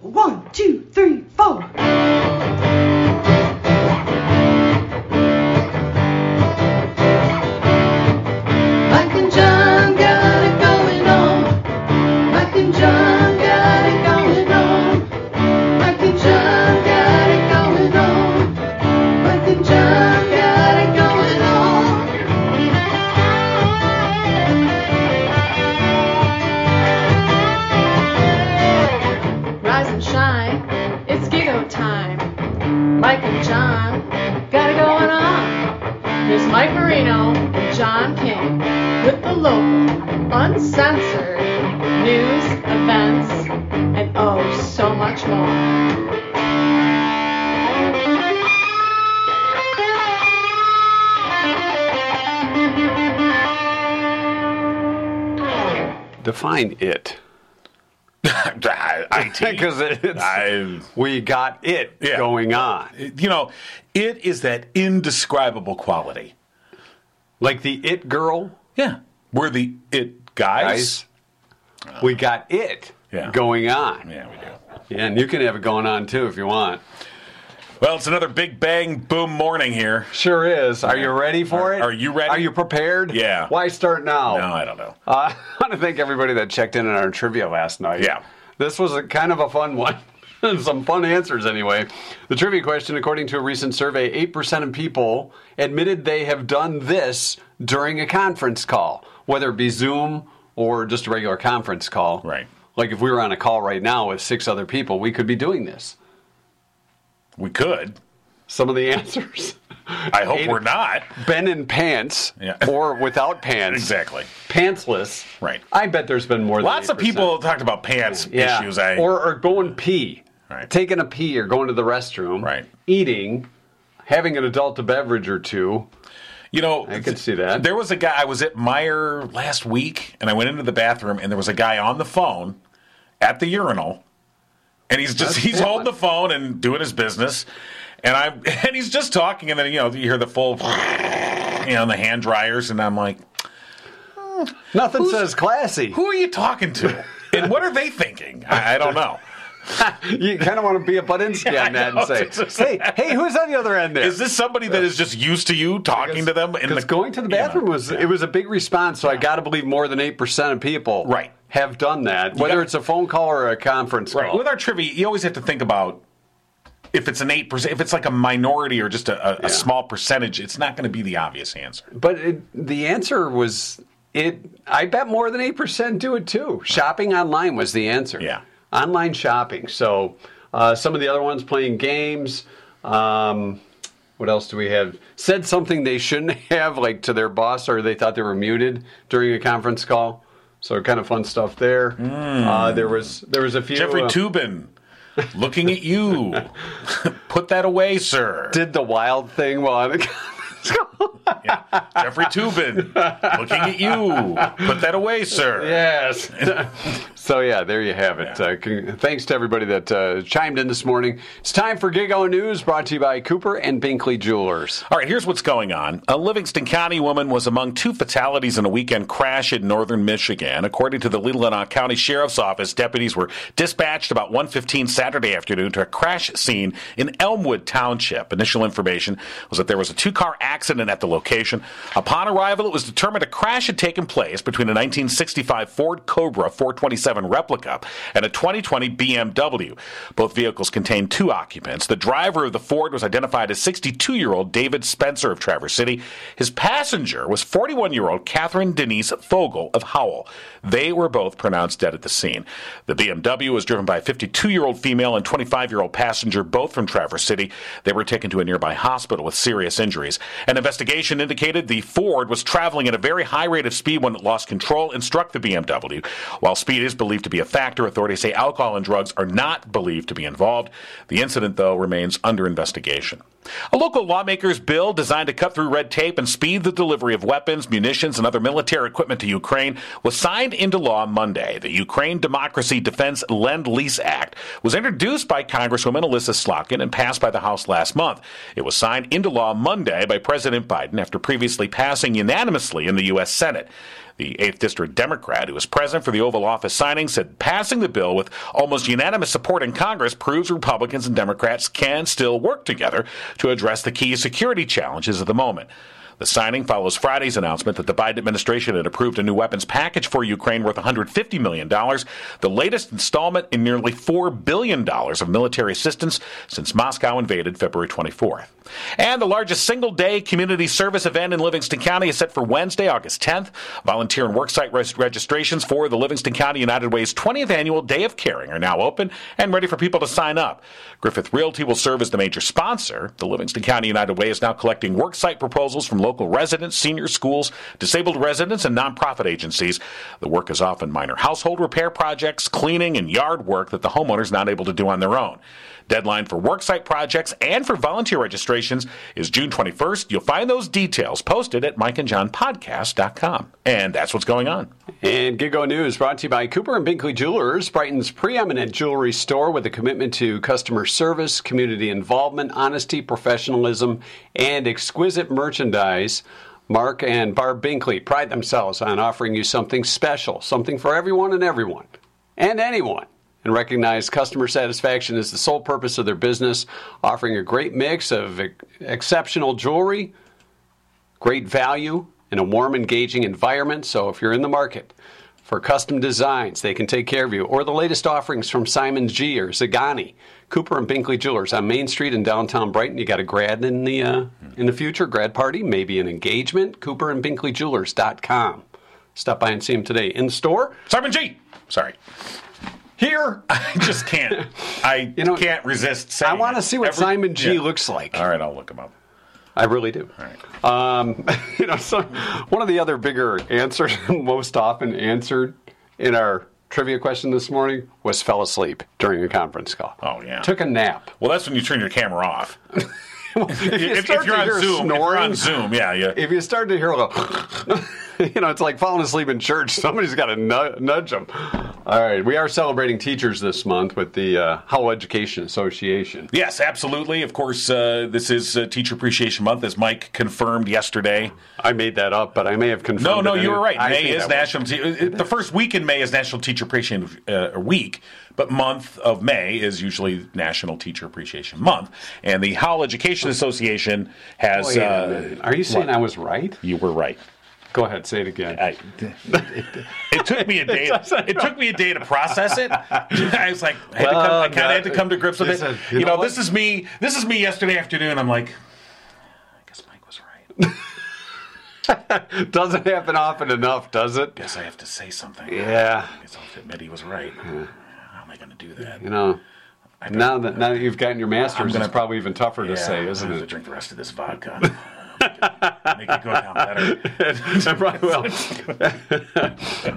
One, two, three, Define it. IT. Because we got it Yeah. going on. you know, it is that indescribable quality. Like the it girl, Yeah. We're the it guys. guys. We got it Yeah. going on. Yeah, we do. Yeah, and you can have it going on too if you want. Well, it's another big bang boom morning here. Sure is. Are you ready for Are- it? are you ready? Are you prepared? Yeah. Why start now? No, I don't know. Uh, I want to thank everybody that checked in on our trivia last night. Yeah. This was a kind of a fun one. Some fun answers, anyway. The trivia question according to a recent survey, 8% of people admitted they have done this during a conference call, whether it be Zoom or just a regular conference call. Right. Like if we were on a call right now with six other people, we could be doing this. We could. Some of the answers I hope Eight- we're not. been in pants Yeah. or without pants. Exactly. Pantsless. Right. I bet there's been more than Lots of 8%. people talked about pants yeah. issues. I or, or going pee. Right. Taking a pee or going to the restroom. Right. Eating, having an adult beverage or two. You know, I could see that. There was a guy. I was at Meijer last week, and I went into the bathroom, and there was a guy on the phone at the urinal, and he's just That's he's holding the phone and doing his business, and I'm and he's just talking, and then you know you hear the full, you know, the hand dryers, and I'm like, hmm, Nothing says classy. who are you talking to, and what are they thinking? I, I don't know. You kind of want to be a Budinsky Yeah, I on that know. and say, hey, hey, who's on the other end there? Is this somebody that is just used to you talking to them? in Because going to the you know, bathroom was yeah. it was a big response, so I got to believe more than eight percent of people Right. Have done that, whether it's a phone call or a conference Right. call. With our trivia, you always have to think about if it's an eight percent, if it's like a minority or just a, a, Yeah. a small percentage, it's not going to be the obvious answer. But it, the answer was it. I bet more than eight percent do it too. Shopping online was the answer. Yeah. online shopping. So uh, some of the other ones playing games. Um, what else do we have? Said something they shouldn't have, like to their boss, or they thought they were muted during a conference call. So kind of fun stuff there. Uh, there was there was a few. Jeffrey uh, Toobin, looking at you. Put that away, sir. did the wild thing while on the conference call. Yeah. Jeffrey Toobin, looking at you. Put that away, sir. Yes. so yeah, there you have it. Uh, con- thanks to everybody that uh, chimed in this morning. It's time for Gigo News, brought to you by Cooper and Binkley Jewelers. All right, here's what's going on. A Livingston County woman was among two fatalities in a weekend crash in northern Michigan. According to the Leelanau County Sheriff's Office, deputies were dispatched about 1:15 Saturday afternoon to a crash scene in Elmwood Township. Initial information was that there was a two-car accident at the location. Upon arrival, it was determined a crash had taken place between a 1965 Ford Cobra 427 replica and a 2020 BMW. Both vehicles contained two occupants. The driver of the Ford was identified as 62 year old David Spencer of Traverse City. His passenger was 41 year old Catherine Denise Fogel of Howell. They were both pronounced dead at the scene. The BMW was driven by a 52 year old female and 25 year old passenger, both from Traverse City. They were taken to a nearby hospital with serious injuries. An investigation indicated the Ford was traveling at a very high rate of speed when it lost control and struck the BMW. While speed is believed to be a factor, authorities say alcohol and drugs are not believed to be involved. The incident, though, remains under investigation. A local lawmaker's bill designed to cut through red tape and speed the delivery of weapons, munitions, and other military equipment to Ukraine was signed into law Monday. The Ukraine Democracy Defense Lend Lease Act was introduced by Congresswoman Elissa Slotkin and passed by the House last month. It was signed into law Monday by President Biden after previously passing unanimously in the U.S. Senate. The 8th District Democrat, who was present for the Oval Office signing, said passing the bill with almost unanimous support in Congress proves Republicans and Democrats can still work together to address the key security challenges of the moment. The signing follows Friday's announcement that the Biden administration had approved a new weapons package for Ukraine worth $150 million, the latest installment in nearly $4 billion of military assistance since Moscow invaded February 24th. And the largest single day community service event in Livingston County is set for Wednesday, August 10th. Volunteer and worksite res- registrations for the Livingston County United Way's 20th annual Day of Caring are now open and ready for people to sign up. Griffith Realty will serve as the major sponsor. The Livingston County United Way is now collecting worksite proposals from local residents, senior schools, disabled residents, and nonprofit agencies. The work is often minor household repair projects, cleaning, and yard work that the homeowner is not able to do on their own. Deadline for worksite projects and for volunteer registrations is June 21st. You'll find those details posted at mikeandjonpodcast.com. And that's what's going on. And Gigo News brought to you by Cooper and Binkley Jewelers, Brighton's preeminent jewelry store with a commitment to customer service, community involvement, honesty, professionalism, and exquisite merchandise. Mark and Barb Binkley pride themselves on offering you something special, something for everyone and everyone, and anyone and recognize customer satisfaction is the sole purpose of their business, offering a great mix of exceptional jewelry, great value, and a warm, engaging environment. So if you're in the market for custom designs, they can take care of you. Or the latest offerings from Simon G or Zeghani, Cooper and Binkley Jewelers on Main Street in downtown Brighton. You got a grad in the uh, in the future, grad party, maybe an engagement. Cooper and Binkley Jewelers.com. Stop by and see them today in store. Simon G. Sorry. Here, I just can't. I You know, can't resist saying I want to see what Every- Simon G Yeah. looks like. All right, I'll look him up. I really do. All right. Um, you know, so one of the other bigger answers, most often answered in our trivia question this morning, was fell asleep during a conference call. Oh, yeah. Took a nap. Well, that's when you turn your camera off. if, you if, if you're on Zoom, if you're snoring, on Zoom, yeah, yeah. if you start to hear a little, you know, it's like falling asleep in church. Somebody's got to nudge them. All right, we are celebrating teachers this month with the uh, Howell Education Association. Yes, absolutely. Of course, uh, this is uh, Teacher Appreciation Month, as Mike confirmed yesterday. I made that up, but I may have confirmed. No, no, it you were right. I May is National. Te- the first week in May is National Teacher Appreciation uh, Week, but month of May is usually National Teacher Appreciation Month. And the Howell Education Association has. Wait a uh. Are you saying what? I was right? You were right. Go ahead, say it again. I, it, it took me a day. It took me a day to process it. I was like, I, had to come, I kind of had to come to grips with it. listen, You, you know, know this is me. This is me yesterday afternoon. I'm like, I guess Mike was right. Doesn't happen often enough, does it? guess I have to say something. Yeah. I guess I'll admit he was right. How am I going to do that? You know, now that now that you've gotten your master's, gonna- it's probably even tougher to say, I'm isn't gonna have to drink the rest of this vodka. Make it go down better. I probably will.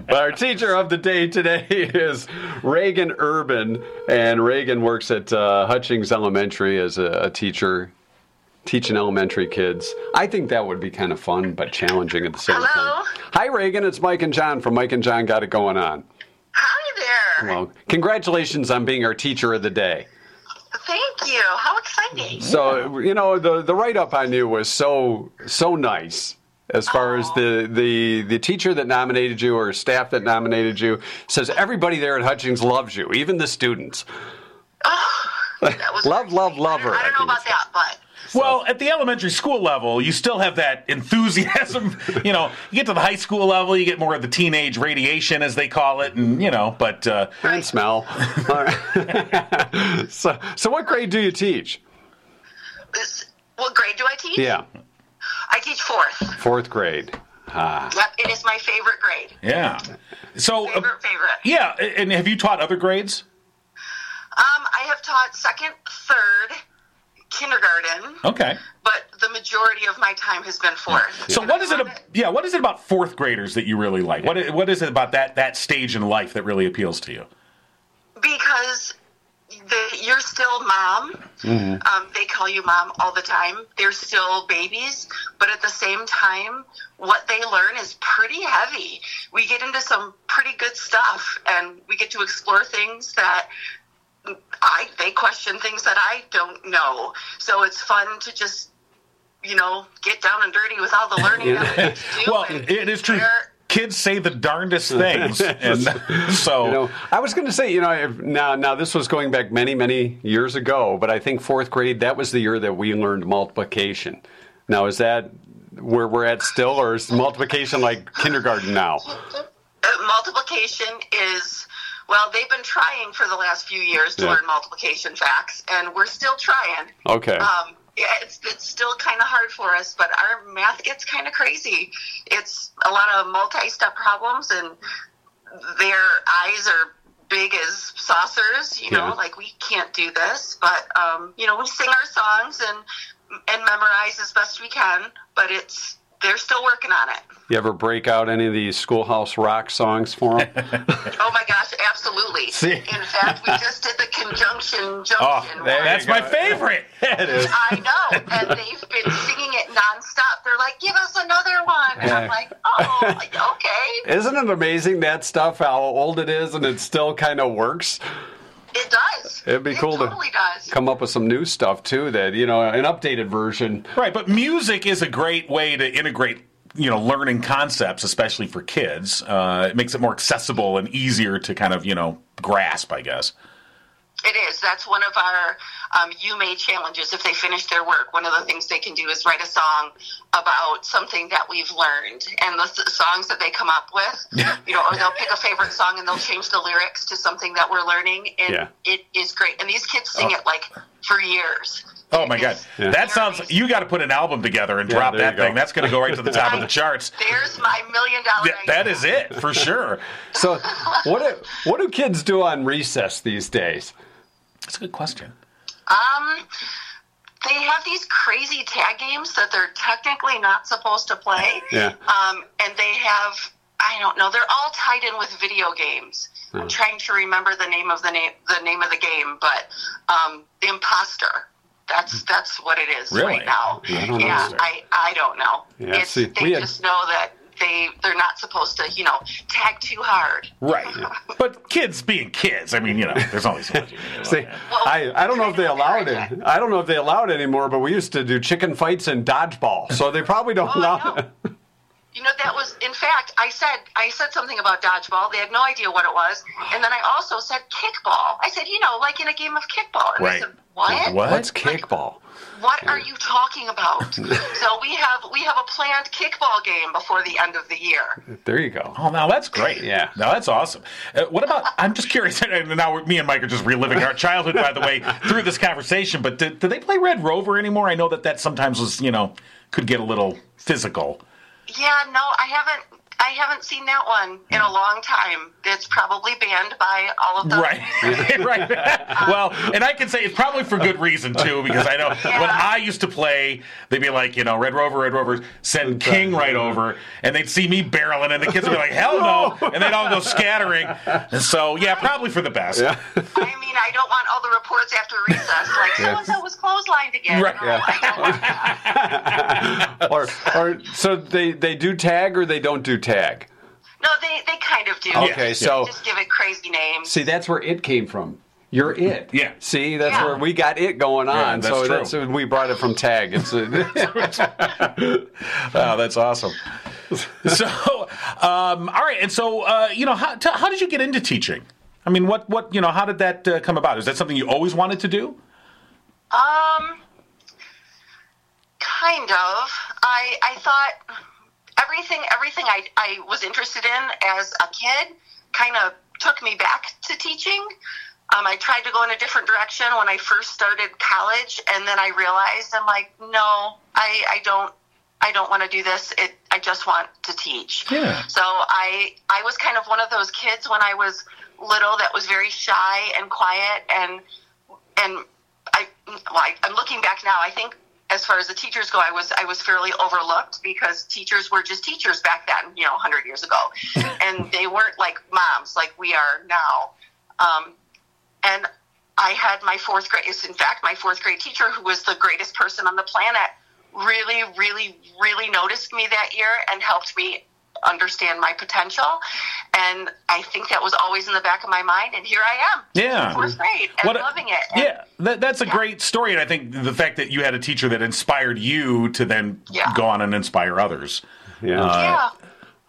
but our teacher of the day today is Regan Urban, and Regan works at uh, Hutchings Elementary as a, a teacher, teaching elementary kids. I think that would be kind of fun, but challenging at the same Hello? time. Hi, Regan. It's Mike and Jon from Mike and Jon Got It Going On. There. Well, congratulations on being our teacher of the day. Thank you. How exciting. So you know the the write up on you was so so nice. As far as the, the the teacher that nominated you or staff that nominated you says everybody there at Hutchings loves you, even the students. Oh, that was Love, love, love her, I I don't know think about that, but Well, at the elementary school level, you still have that enthusiasm. you know, you get to the high school level, you get more of the teenage radiation, as they call it, and you know. But uh, And smell. So so what grade do you teach? this, what grade do I teach? Yeah, I teach fourth. fourth grade. Ah. Yep, it is my favorite grade. yeah. So uh, Favorite, favorite. yeah, and have you taught other grades? Um, I have taught second, third, kindergarten, Okay. but the majority of my time has been fourth. So And what I is it? love Yeah, what is it about fourth graders that you really like? What What is it about that that stage in life that really appeals to you? because the, you're still mom. Um, they call you mom all the time. They're still babies, but at the same time, what they learn is pretty heavy. We get into some pretty good stuff, and we get to explore things that I they question things that I don't know. So it's fun to just you know, get down and dirty with all the learning that we to do. Well, and it is true. Kids say the darndest things, and so You know, I was going to say, you know, if, now now this was going back many many years ago, but I think fourth grade that was the year that we learned multiplication. Now is that where we're at still, or is multiplication like kindergarten now? uh, multiplication is well they've been trying for the last few years to Yeah. learn multiplication facts and we're still trying Okay. um, yeah, it's, it's still kind of hard for us but our math gets kind of crazy it's a lot of multi-step problems and their eyes are big as saucers you know Yeah. like we can't do this but um, you know we sing our songs and and memorize as best we can but it's they're still working on it You ever break out any of these schoolhouse rock songs for them? Oh my gosh, absolutely. See? In fact, we just did the conjunction junction. oh, one. that's my favorite. it is. I know, and they've been singing it nonstop. They're like, "Give us another one," and I'm like, "Oh, okay." Isn't it amazing that stuff? How old it is, and it still kind of works. It does. It'd be it cool to does. Come up with some new stuff too. That you know, an updated version. Right, but music is a great way to integrate, you know, learning concepts, especially for kids. Uh, it makes it more accessible and easier to kind of, you know, grasp, I guess. It is. That's one of our um, You May challenges. If they finish their work, one of the things they can do is write a song about something that we've learned. And the s- songs that they come up with, you know, or they'll pick a favorite song and they'll change the lyrics to something that we're learning. And Yeah. it is great. And these kids sing it like for years. Oh my God, Yeah. that sounds. You got to put an album together and Yeah, drop that thing. That's going to go right to the top of the charts. There's my million dollar Th- that is it for sure. So, what do, what do kids do on recess these days? That's a good question. Um, they have these crazy tag games that they're technically not supposed to play. Yeah. Um, and they have, I don't know, they're all tied in with video games. I'm trying to remember the name of the name, the name of the game, but um, the imposter. That's that's what it is Really? right now. I don't know. yeah, I I don't know. Yeah, it's, see, they we had- just know that they they're not supposed to, you know, tag too hard. Right, but kids being kids. I mean, you know, there's always. so much you can do. See, about that. I, I don't know if they allowed it. I don't know if they allowed it anymore, but we used to do chicken fights and dodgeball, so they probably don't Oh, allow it. You know, that was in fact I said I said something about dodgeball. They had no idea what it was, and then I also said kickball. I said, you know, like in a game of kickball. And Right. they said, what? What? What's kickball? What are you talking about? so we have we have a planned kickball game before the end of the year. There you go. Oh, now that's great. Yeah. Now that's awesome. Uh, what about? I'm just curious. and Now me and Mike are just reliving our childhood, by the way, through this conversation. But do, do they play Red Rover anymore? I know that that sometimes was, you know, could get a little physical. Yeah, no, I haven't. I haven't seen that one in a long time. It's probably banned by all of the Right, right. Um, well, and I can say it's probably for good reason too, because I know when I used to play, they'd be like, you know, Red Rover, Red Rover, send King right over, and they'd see me barreling, and the kids would be like, hell no, and they'd all go scattering. And so, yeah, probably for the best. Yeah. I mean, I don't want all the reports after recess like so and so was clotheslined again. Right. No, I don't want that. or, or so they, they do tag or they don't do tag. No, they, they kind of do. Okay, They so- just give it crazy names. See, that's where it came from. You're it. Yeah. See, that's Yeah. where we got it going on. Yeah, that's so true. that's we brought it from tag. It's a, Oh, that's awesome. so, um, all right, and so uh, you know, how, t- how did you get into teaching? I mean, what what you know, how did that uh, come about? Is that something you always wanted to do? Um, kind of. I I thought everything everything I I was interested in as a kid kind of took me back to teaching. Um, I tried to go in a different direction when I first started college, and then I realized I'm like, no, I I don't. I don't want to do this. It, I just want to teach. Yeah. So I, I was kind of one of those kids when I was little that was very shy and quiet and and I, well, I I'm looking back now. I think as far as the teachers go, I was I was fairly overlooked because teachers were just teachers back then, you know, 100 years ago, and they weren't like moms like we are now. Um, and I had my fourth grade. In fact my fourth grade teacher, who was the greatest person on the planet, really, really, really noticed me that year and helped me understand my potential. And I think that was always in the back of my mind. And here I am. Yeah. Fourth grade and What a- loving it. And Yeah, that, that's a great story, and I think the fact that you had a teacher that inspired you to then Yeah. go on and inspire others. Yeah. Uh, yeah.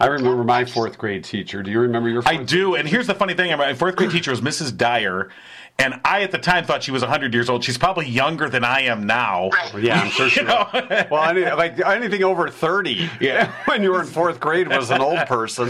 I remember my fourth grade teacher. Do you remember your? Fourth I do, and here's the funny thing: my fourth grade teacher was Mrs. Dyer, and I at the time thought she was 100 years old. She's probably younger than I am now. Right. Yeah, I'm sure she. You know? Well, any, like anything over thirty, Yeah. when you were in fourth grade was an old person.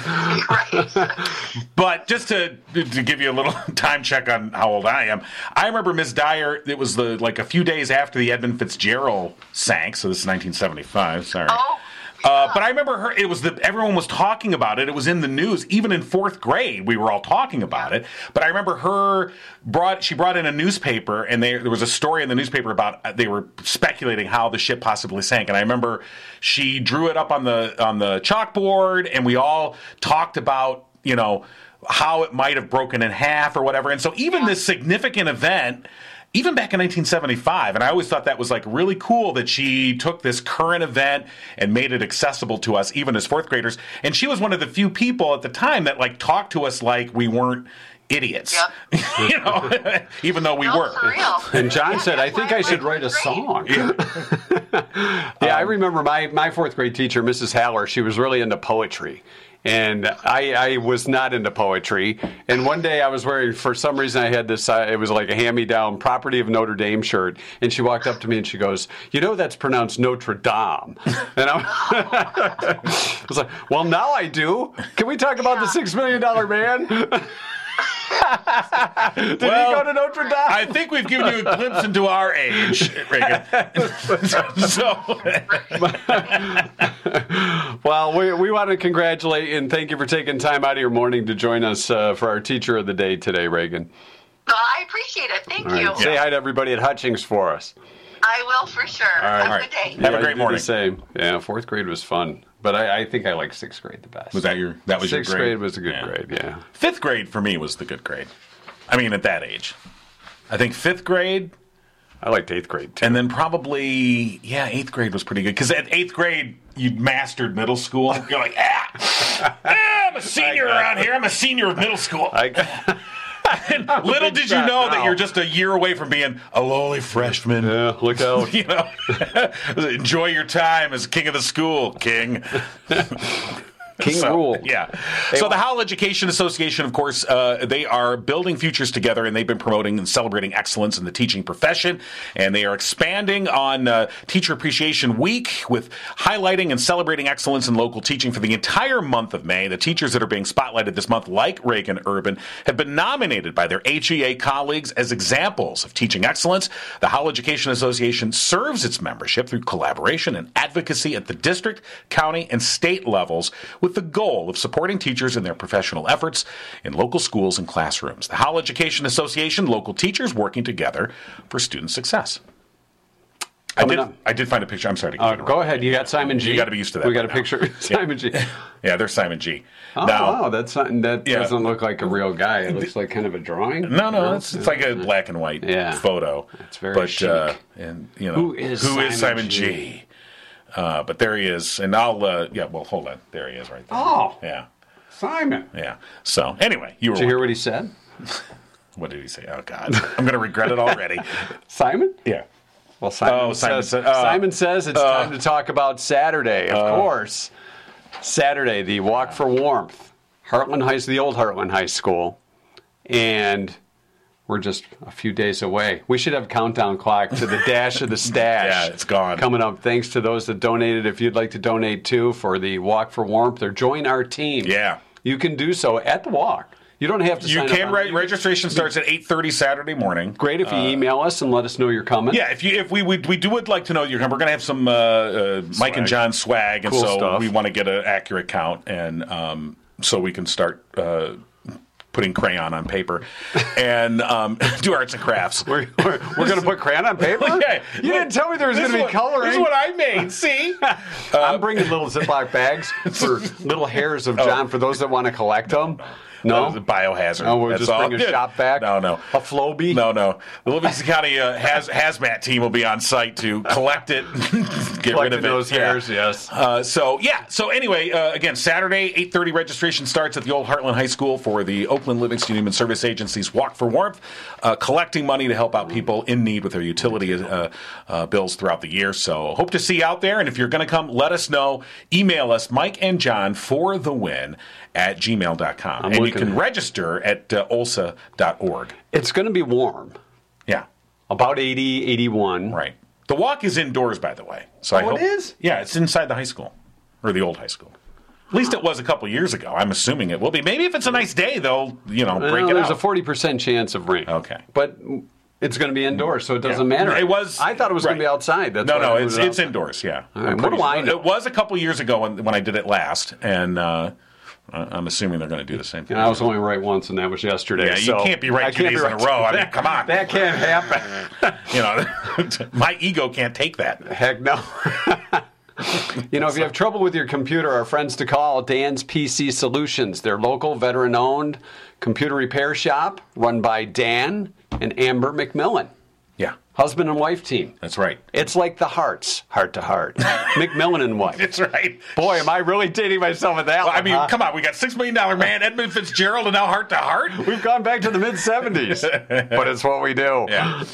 Right. But just to to give you a little time check on how old I am, I remember Miss Dyer. It was the like a few days after the Edmund Fitzgerald sank, so this is 1975. Sorry. oh. Uh, but I remember her. It was the everyone was talking about it. It was in the news. Even in fourth grade, we were all talking about it. But I remember her brought she brought in a newspaper, and they, there was a story in the newspaper about uh, they were speculating how the ship possibly sank. And I remember she drew it up on the on the chalkboard, and we all talked about you know how it might have broken in half or whatever. And so even this significant event even back in 1975 and i always thought that was like really cool that she took this current event and made it accessible to us even as fourth graders and she was one of the few people at the time that like talked to us like we weren't idiots you know even though we No, were for real. And Jon Yeah, said, "I think I should write a fourth grade. song." yeah, I um, remember my my fourth grade teacher, Mrs. Haller. She was really into poetry. And I, I was not into poetry. And one day I was wearing, for some reason, I had this, uh, it was like a hand me down property of Notre Dame shirt. And she walked up to me and she goes, You know, that's pronounced Notre Dame. And I, I was like, Well, now I do. Can we talk about the $6 million man? Did Well, he go to Notre Dame? I think we've given you a glimpse into our age, Regan. so, Well, we, we want to congratulate and thank you for taking time out of your morning to join us uh, for our Teacher of the Day today, Regan. Well, I appreciate it. Thank All right. you. Say hi to everybody at Hutchings for us. I will for sure. right. Have All a good day. Have a Yeah, I great morning. The same. Yeah, fourth grade was fun, but I, I think I like sixth grade the best. was that your that was sixth your grade? grade was a good Yeah. grade? Yeah. Fifth grade for me was the good grade. I mean, at that age, I think fifth grade, I liked eighth grade too. and then probably yeah, eighth grade was pretty good because at eighth grade you mastered middle school. You're like, ah, ah, I'm a senior around here. I'm a senior of middle school. I, little did you shot know that you're just a year away from being a lowly freshman. yeah, look out. You know, enjoy your time as king of the school, king. King So, rule. Yeah. so the Howell Education Association, of course, uh, they are building futures together, and they've been promoting and celebrating excellence in the teaching profession. And they are expanding on uh, Teacher Appreciation Week with highlighting and celebrating excellence in local teaching for the entire month of May. The teachers that are being spotlighted this month, like Regan Urban, have been nominated by their HEA colleagues as examples of teaching excellence. The Howell Education Association serves its membership through collaboration and advocacy at the district, county, and state levels with the goal of supporting teachers in their professional efforts in local schools and classrooms. The Howell Education Association, local teachers working together for student success. I did, up. I did find a picture. I'm sorry to Uh, go ahead. You got Simon G. You gotta be used to that We got a now. picture of Yeah. Simon G. Yeah, there's Simon G. Oh, now, wow, that's not, that Yeah. doesn't look like a real guy. It looks like kind of a drawing. No, no, it's, it's like a black and white Yeah. photo. It's very but. Uh, and you know Who is who is Simon Simon G? G? Uh, but there he is, and I'll uh, yeah. Well, hold on, there he is, right there. Oh, Yeah, Simon. yeah. So anyway, you were. Did you hear what he said? what did he say? Oh God, I'm gonna regret it already. Simon? yeah. Well, Simon, Oh, Simon says, said- uh, Simon says it's time to talk about Saturday. Of course, Saturday, the Walk for Warmth, Hartland High, the old Hartland High School, and we're just a few days away. We should have a countdown clock to the dash of the stash. Yeah, it's gone. Coming up. Thanks to those that donated. If you'd like to donate too for the Walk for Warmth or join our team, Yeah. you can do so at the walk. You don't have to. You sign can up re- on- registration starts at 8:30 Saturday morning. Great if you email us and let us know you're coming. Yeah, if you if we we, we do would like to know your comment. We're going to have some uh, uh, Mike and Jon swag, and so stuff. we want to get an accurate count, and um, so we can start. Uh, Putting crayon on paper and um, do arts and crafts. We're, we're, we're going to put crayon on paper? Yeah, You didn't tell me there was going to be coloring. This is what I made. See, I'm bringing little Ziploc bags for little hairs of John for those that want to collect them. No? Uh, biohazard. Oh, we'll That's just all. bring a shop back? No, no. A Flowbee? No, no. The Livingston County uh, haz- hazmat team will be on site to collect it, get rid of it. those Yeah. hairs, yes. Uh, so yeah. So anyway, uh, again, Saturday, eight thirty registration starts at the old Hartland High School for the Oakland Livingston Human Service Agency's Walk for Warmth, uh, collecting money to help out people in need with their utility uh, uh, bills throughout the year. So hope to see you out there. And if you're going to come, let us know. Email us, Mike and Jon for the win at gmail.com. and you can register at uh, olhsa.org. It's going to be warm. Yeah. About 80, 81. Right. The walk is indoors, by the way. So I Oh, it hope, is? Yeah, it's inside the high school or the old high school. At least it was a couple years ago. I'm assuming it will be. Maybe if it's a nice day, they'll you know break Well, it there's out. a 40% chance of rain. Okay. But it's going to be indoors, so it doesn't Yeah. matter. It was- I thought it was going to be outside. That's no, no, it's it's outside. indoors. Yeah. Right, I'm what do I know? It was a couple years ago when, when I did it last, and uh, I- I'm assuming they're going to do the same thing. And I was only right once, and that was yesterday. Yeah, you so can't be right I two days in a row. I mean, come on. That can't happen. you know, my ego can't take that. Heck no. you know, if you have trouble with your computer, our friends to call Dan's PC Solutions. They're local, veteran owned computer repair shop run by Dan and Amber McMillan, husband and wife team. that's right. It's like the Harts, Hart to Hart. McMillan and wife. That's right. Boy, am I really dating myself at that Well, I mean, huh? come on, we got six million dollar man Edmund Fitzgerald, and now Hart to Hart. We've gone back to the mid 70s, but it's what we do. Yeah.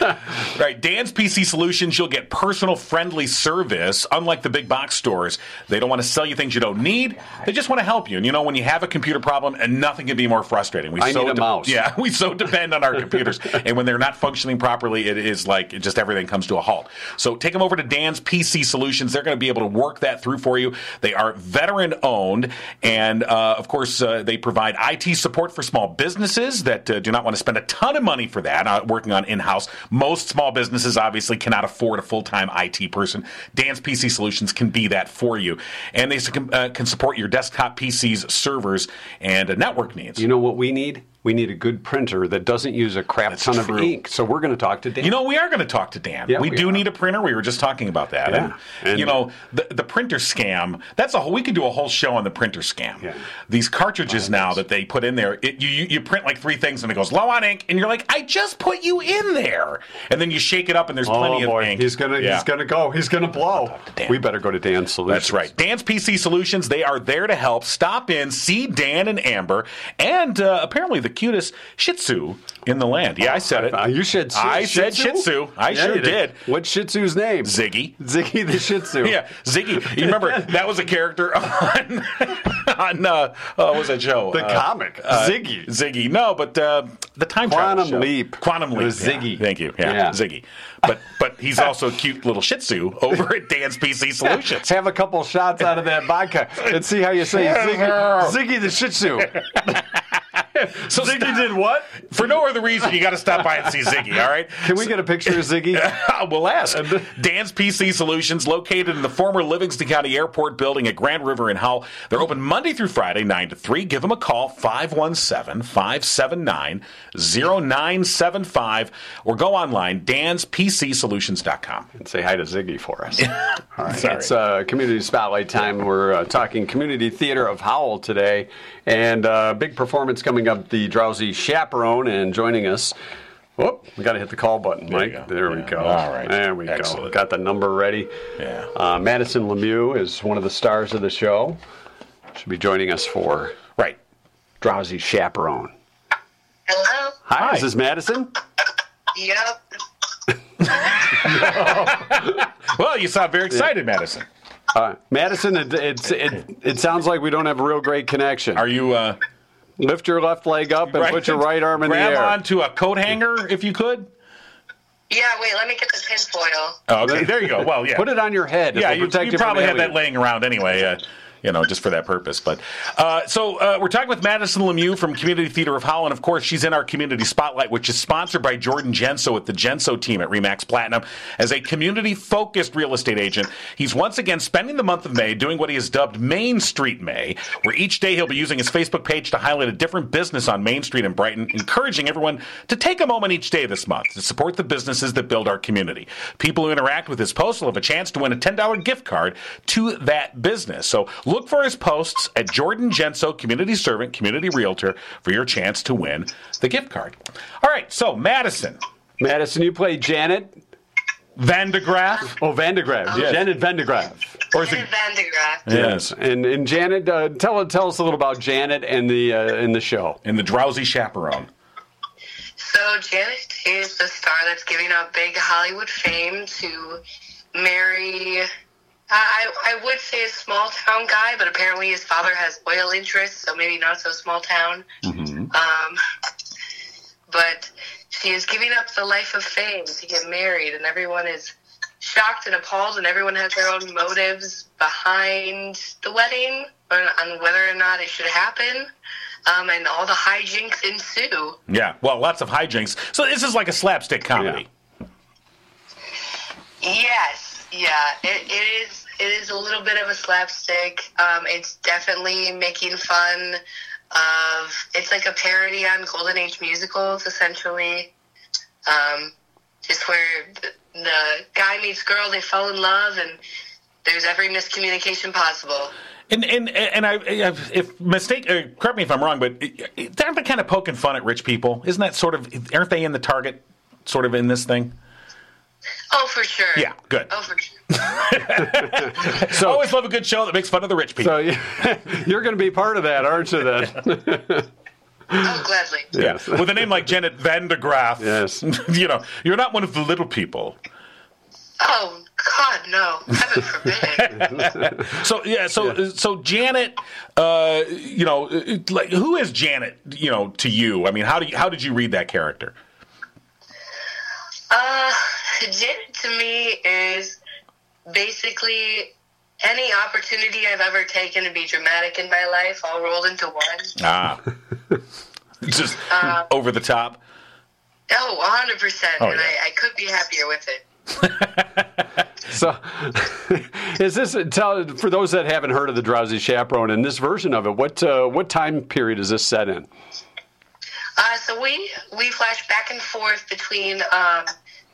right. Dan's PC Solutions, you'll get personal friendly service. Unlike the big box stores, they don't want to sell you things you don't need. They just want to help you. And you know, when you have a computer problem, and nothing can be more frustrating. We I so need a mouse. Yeah, we so depend on our computers. and when they're not functioning properly, it is like it just everything comes to a halt. So take them over to Dan's PC Solutions. They're going to be able to work that through for you. They are veteran owned. And uh, of course, uh, they provide IT support for small businesses that uh, do not want to spend a ton of money for that, uh, working on in house. Most small businesses obviously cannot afford a full time IT person. Dan's PC Solutions can be that for you. And they can, uh, can support your desktop PCs, servers, and uh, network needs. You know what we need? We need a good printer that doesn't use a crap That's ton true. of ink. So we're going to talk to Dan. You know, we are going to talk to Dan. Yeah, we, we do are. need a printer. We were just talking about that. Yeah. And, And- you know, the, the printer scam, that's a whole, we could do a whole show on the printer scam. Yeah. These cartridges now that they put in there, it, you, you, print like three things and it goes low on ink, and you're like, I just put you in there. And then you shake it up and there's plenty oh boy, of ink. he's gonna Yeah. he's gonna go. He's gonna blow. We better go to Dan's Solutions. That's right. Dan's PC Solutions, they are there to help. Stop in, see Dan and Amber, and uh, apparently the cutest Shih Tzu in the land. Yeah, I said it. Uh, you said Shih- I Shih said? Shih Tzu. I Yeah, sure you did. What's Shih Tzu's name? Ziggy. Ziggy the Shih Tzu. Yeah, Ziggy. You remember that was a character on on uh, uh, what was that show? The Uh, comic. uh, Ziggy. Ziggy. No, but uh, the time travel Quantum show. Leap. Quantum Leap. was yeah. Ziggy. Thank you. Yeah, Yeah. Ziggy. But but he's also a cute little Shih Tzu over at Dan's PC Solutions. Have a couple shots out of that vodka and see how you say Ziggy, Ziggy the Shih Tzu. So Ziggy did what? For no other reason, you got to stop by and see Ziggy. All right. Can we get a picture of Ziggy? we'll ask. Dan's PC Solutions, located in the former Livingston County Airport building at Grand River in Howell. They're open Monday through Friday, 9 to 3. Give them a call, 517 579 0975, or go online, danspcsolutions.com. and say hi to Ziggy for us. All right. Sorry. It's uh, community spotlight time. We're uh, talking Community Theater of Howell today, and uh, big performance coming up. The Drowsy Chaperone, and joining us. Whoop, we got to hit the call button, Mike. you go. There we go. All right. There we Excellent. go. Got the number ready. Yeah. Uh, Madison LeMieux is one of the stars of the show. Should be joining us for Right. Drowsy Chaperone. Hello. Hi, Hi. is this Madison? Yep. Well, you sound very excited, Madison. Uh, Madison, it, it's it, it sounds like we don't have a real great connection. Are you. Uh, Lift your left leg up and right- put your right arm in the Grab air. onto a coat hanger if you could. Yeah, wait, let me get the tinfoil. Oh, okay, there you go. Well, yeah. Put it on your head. Yeah, It'll you, you probably had that laying around anyway, uh, you know, just for that purpose. But uh, so uh, we're talking with Madison LeMieux from Community Theater of Howell. Of course, she's in our community spotlight, which is sponsored by Jordan Genso with the Genso team at Remax Platinum. As a community-focused real estate agent, he's once again spending the month of May doing what he has dubbed Main Street May, where each day he'll be using his Facebook page to highlight a different business on Main Street in Brighton, encouraging everyone to take a moment each day this month to support the businesses that build our community. People who interact with his post will have a chance to win a $10 gift card to that business. So Look for his posts at Jordan Genso, community servant, community realtor, for your chance to win the gift card. All right, so Madison Madison, you play Janet. Van de Graaff. Oh, Van de Graaff. Yes. Janet Van de Graaff. Or is it? Janet Van de Graaff. Yes. And and Janet, uh, tell tell us a little about Janet and the uh, in the show. In the drowsy chaperone. So Janet is the star that's giving up big Hollywood fame to marry. I, I would say a small town guy, but apparently his father has oil interests, so maybe not so small town. Um, but she is giving up the life of fame to get married, and everyone is shocked and appalled, and everyone has their own motives behind the wedding on, on whether or not it should happen. Um, and all the hijinks ensue. Yeah. Well, lots of hijinks. So this is like a slapstick comedy. Yes, yeah, it, it is. It is a little bit of a slapstick. Um, it's definitely making fun of. It's like a parody on Golden Age musicals, essentially. Um, just where the, the guy meets girl, they fall in love, and there's every miscommunication possible. And and and I, if mistake, uh, correct me if I'm wrong, but aren't they kind of poking fun at rich people? Isn't that sort of? Aren't they in the target, sort of in this thing? Oh, for sure. Yeah, good. Oh, for sure. So, I Always love a good show that makes fun of the rich people. so you're going to be part of that, aren't you? Then. Oh, gladly. yeah, with a name like Janet Van de Graaff. Yes. you know, you're not one of the little people. Oh God, no! Heaven forbid. So yeah, so so Janet, uh, you know, uh, like who is Janet? You know, to you, I mean, how do you, how did you read that character? Uh, Janet to me is basically any opportunity I've ever taken to be dramatic in my life, all rolled into one. Ah, just over the top. Oh, 100%. Oh, and yeah. I, I could be happier with it. So, is this tell for those that haven't heard of the Drowsy Chaperone in this version of it? What uh, what time period is this set in? Uh, so we, we flash back and forth between um,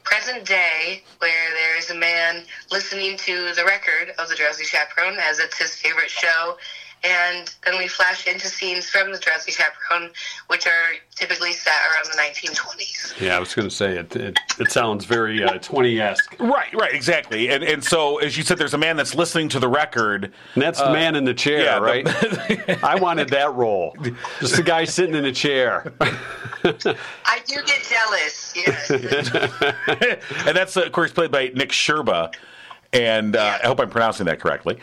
present day, where there is a man listening to the record of The Drowsy Chaperone, as it's his favorite show, and then we flash into scenes from The Drowsy Chaperone, which are typically set around the 1920s. Yeah, I was going to say it. It, it sounds very uh, twenty esque. Right, right, exactly. And and so as you said, there's a man that's listening to the record. And that's the man in the chair, yeah, the- right? I wanted that role. Just the guy sitting in a chair. I do get jealous, yes. and that's of course played by Nick Sherba, and uh, I hope I'm pronouncing that correctly.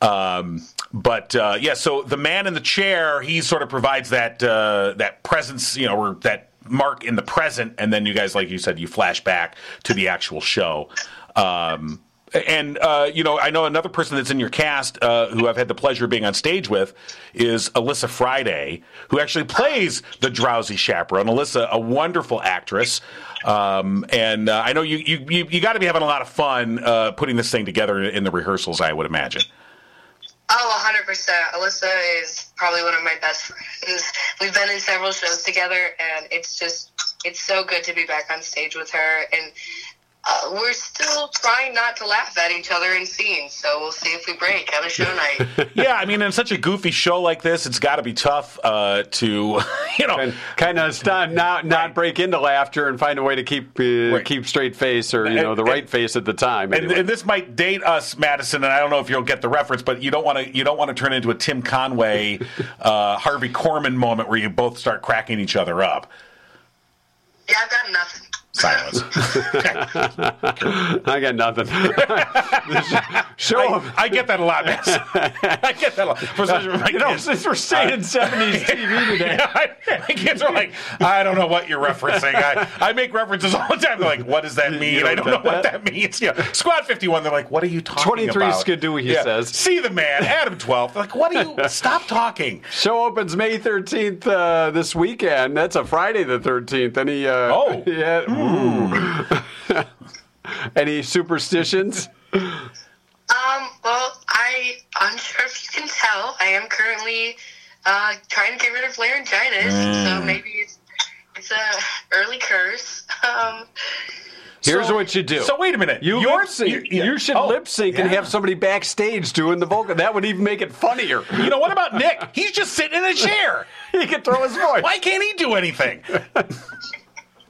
Um, but uh, yeah, so the man in the chair, he sort of provides that uh, that presence, you know, or that mark in the present, and then you guys, like you said, you flash back to the actual show. Um, and uh, you know, I know another person that's in your cast uh, who I've had the pleasure of being on stage with is Alyssa Friday, who actually plays the drowsy chaperone. Alyssa, a wonderful actress, um, and uh, I know you you you, you got to be having a lot of fun uh, putting this thing together in the rehearsals. I would imagine. Oh, 100%. Alyssa is probably one of my best friends. We've been in several shows together, and it's just, it's so good to be back on stage with her. And uh, we're still trying not to laugh at each other in scenes, so we'll see if we break on a show night. yeah, I mean, in such a goofy show like this, it's got to be tough uh, to, you know, and kind of stop, not not Right. break into laughter and find a way to keep uh, Right. keep straight face or you know And- the right and- face at the time. and, anyway. and this might date us, Madison, and I don't know if you'll get the reference, but you don't want to you don't want to turn into a Tim Conway, uh, Harvey Korman moment where you both start cracking each other up. yeah, I've got nothing. Silence. I got nothing. Show I. I get that a lot, Madison. I get that a lot. For such, my You know, kids- since we're staying seventies TV today. I, my kids are like, I don't know what you're referencing. I, I make references all the time. They're like, what does that mean? I don't don't know what that? means. Yeah. Squad 51, they're like, what are you talking 23 about? Skidoo, he says. See the man, Adam 12. They're like, what are you? Stop talking. Show opens May thirteenth uh, this weekend. That's a Friday the thirteenth. Any? Uh, Oh. yeah. Ooh. Any superstitions? Um, well, I, unsure if you can tell, I am currently uh, trying to get rid of laryngitis, so maybe it's, it's a early curse. Um, Here's So- what you do. So wait a minute. You You're- lip sync. you- You, should Oh, lip sync and have somebody backstage doing the vocal. That would even make it funnier. You know what about Nick? He's just sitting in a chair. he could throw his voice. Why can't he do anything?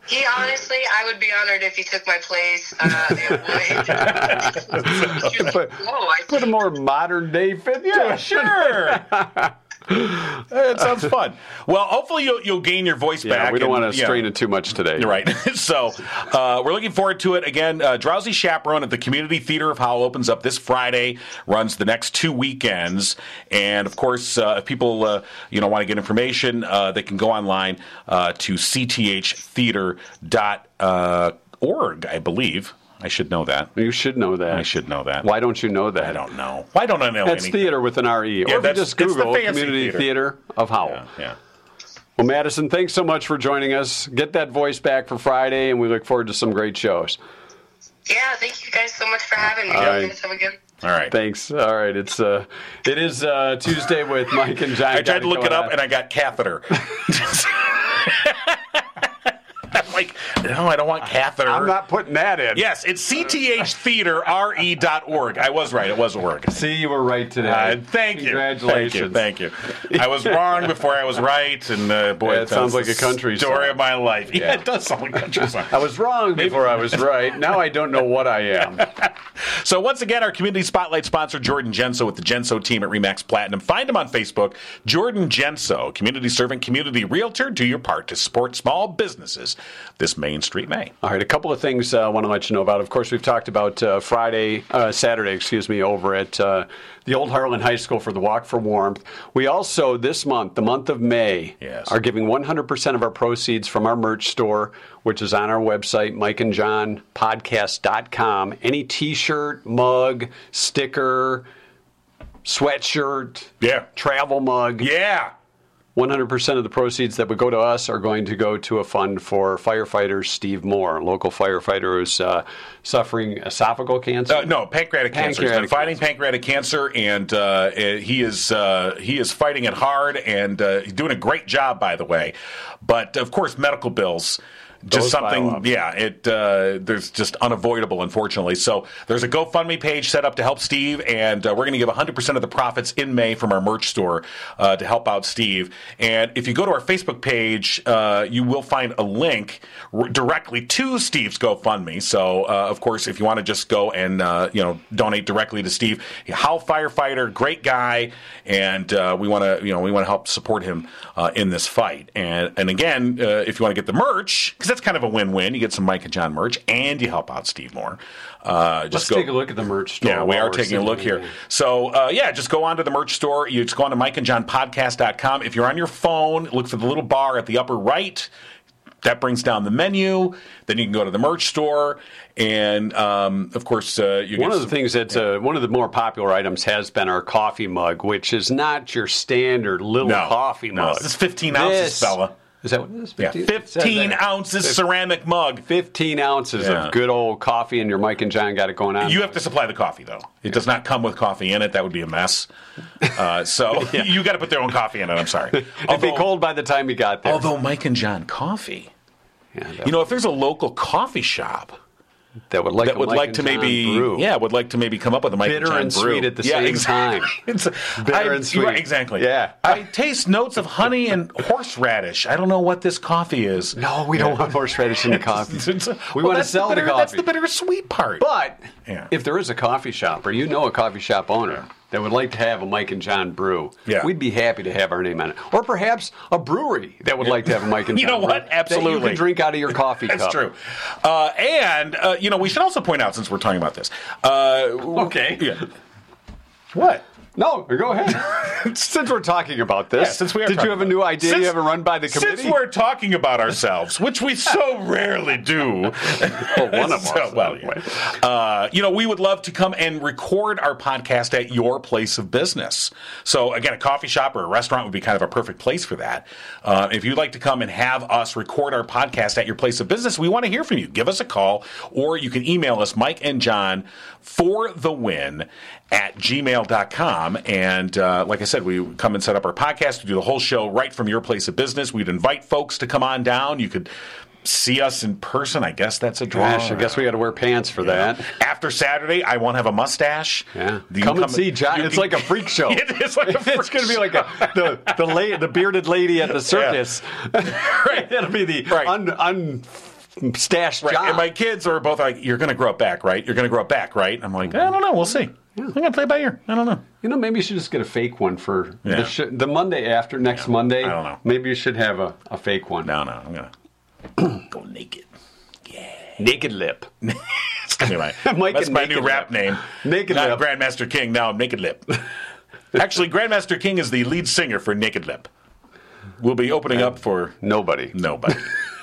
He honestly, I would be honored if he took my place. Uh, it would. Put, Whoa, I put a more modern day fit to Yeah, it. sure. it sounds fun. Well, hopefully you'll, you'll gain your voice Yeah, back. we don't and, want to strain it too much today. You're right. so uh, we're looking forward to it. Again, uh, Drowsy Chaperone at the Community Theater of Howell opens up this Friday, runs the next two weekends, and of course, uh, if people uh, you know want to get information, uh, they can go online uh, to cththeater.org, I believe. I should know that. You should know that. I should know that. Why don't you know that? I don't know. Why don't I know That's anything? theater with an R-E. or if you that's- just it's the Google Community theater. theater. of Howell. Yeah, yeah. Well, Madison, thanks so much for joining us. Get that voice back for Friday, and we look forward to some great shows. Yeah, thank you guys so much for having me. All right. You guys have a good. All right. Thanks. All right, it's uh, it is uh, Tuesday with Mike and Jon. I tried to look it up on. and I got catheter. I'm like, no, I don't want catheter. I'm not putting that in. Yes, it's cththeatre.org. I was right. It was org. See, you were right today. Uh, thank you. Congratulations. Thank you. Thank you. I was wrong before I was right, and uh, boy, Yeah, it sounds like a country the story song. of my life. Yeah, Yeah. it does sound like a country song. I was wrong before I was right. Now I don't know what I am. So once again, our community spotlight sponsor, Jordan Genso with the Genso team at Remax Platinum. Find him on Facebook, Jordan Genso, community servant, community realtor. Do your part to support small businesses this Main Street May. All right, a couple of things uh, I want to let you know about. Of course, we've talked about uh, Friday, uh, Saturday, excuse me, over at uh, the Old Hartland High School for the Walk for Warmth. We also, this month, the month of May, Yes. are giving 100% of our proceeds from our merch store, which is on our website, mikeandjonpodcast.com. Any t shirt, mug, sticker, sweatshirt, Yeah. travel mug. Yeah. 100% of the proceeds that would go to us are going to go to a fund for firefighter Steve Moore, a local firefighter who's uh, suffering esophageal cancer. Uh, no, pancreatic, cancer. He's been Pancreatic fighting pancreatic cancer, and uh, uh, he is uh, he is fighting it hard, and uh, doing a great job, by the way. But of course, medical bills. Just something, up. yeah. It uh, there's just unavoidable, unfortunately. So there's a GoFundMe page set up to help Steve, and uh, we're going to give 100 percent of the profits in May from our merch store uh, to help out Steve. And if you go to our Facebook page, uh, you will find a link r- directly to Steve's GoFundMe. So uh, of course, if you want to just go and uh, you know donate directly to Steve, How firefighter, great guy, and uh, we want to you know we want to help support him uh, in this fight. And and again, uh, if you want to get the merch, because that's kind of a win-win, you get some Mike and Jon merch, and you help out Steve Moore. Uh, just Let's go, take a look at the merch store. yeah, we are taking a look here. So, uh, yeah, just go onto the merch store. You just go on to mikeandjonpodcast.com. If you're on your phone, look for the little bar at the upper right. That brings down the menu. Then you can go to the merch store. And, um, of course, uh, you One of the some- things that's uh, one of the more popular items has been our coffee mug, which is not your standard little No, coffee no, mug. this is 15 ounces, fella. Is that what it is? Yeah, 15, It says 15 ounces ceramic mug. 15 ounces Yeah. of good old coffee, and your Mike and Jon got it going on. You have to supply the coffee, though. It does not come with coffee in it. That would be a mess. Uh, so you got to put their own coffee in it. I'm sorry. It'd be cold by the time you got there. Although Mike and Jon coffee, Yeah, you know, if there's a local coffee shop that would like that would like to maybe, brew. yeah, would like to maybe come up with a Mike Bitter and Jon and brew. sweet at the yeah, same exactly. time. It's, Bitter I- and you're right, sweet. exactly. Yeah. I taste notes of honey and horseradish. I don't know what this coffee is. No, we don't want horseradish in the coffee. We well, want to sell the, the, bitter, coffee. That's the bittersweet part. But Yeah. if there is a coffee shop or you know a coffee shop owner that would like to have a Mike and Jon brew, Yeah. we'd be happy to have our name on it. Or perhaps a brewery that would like to have a Mike and You Jon you know what? brew that you Absolutely. can drink out of your coffee That's cup. true. Uh, and, uh, you know, we should also point out, since we're talking about this. Uh, Okay. Yeah. What? No, go ahead. since we're talking about this, Yeah, since we did you have a new idea Since- you haven't run by the committee? Since we're talking about ourselves, which we so rarely do, well, one of So, us. well, anyway. uh, you know, we would love to come and record our podcast at your place of business. So, again, a coffee shop or a restaurant would be kind of a perfect place for that. Uh, if you'd like to come and have us record our podcast at your place of business, we want to hear from you. Give us a call, or you can email us, Mike and Jon, for the win at gmail.com. And uh, like I said, we come and set up our podcast. We do the whole show right from your place of business. We'd invite folks to come on down. You could see us in person, I guess that's a draw. Gosh, I guess we got to wear pants for that. After Saturday, I won't have a mustache. Yeah, You come can and see Jon. It's like a freak show. It is like it's going to be like a the the, la- the bearded lady at the circus. right, it'll be the Right. un, unstashed Right. Jon. And my kids are both like, "You're going to grow up back, right? You're going to grow up back, right?" I'm like, "I don't know. We'll see. I'm going to play by ear. I don't know." you know, maybe you should just get a fake one for Yeah. the, sh- the Monday after next Monday. I don't know. Maybe you should have a, a fake one. No, no, I'm going to go naked. Yeah, Naked lip. It's gonna be my, Mike that's my new rap name. Naked Not Lip. Grandmaster King. Now Naked Lip. Actually, Grandmaster King is the lead singer for Naked Lip. We'll be opening up for Nobody. nobody,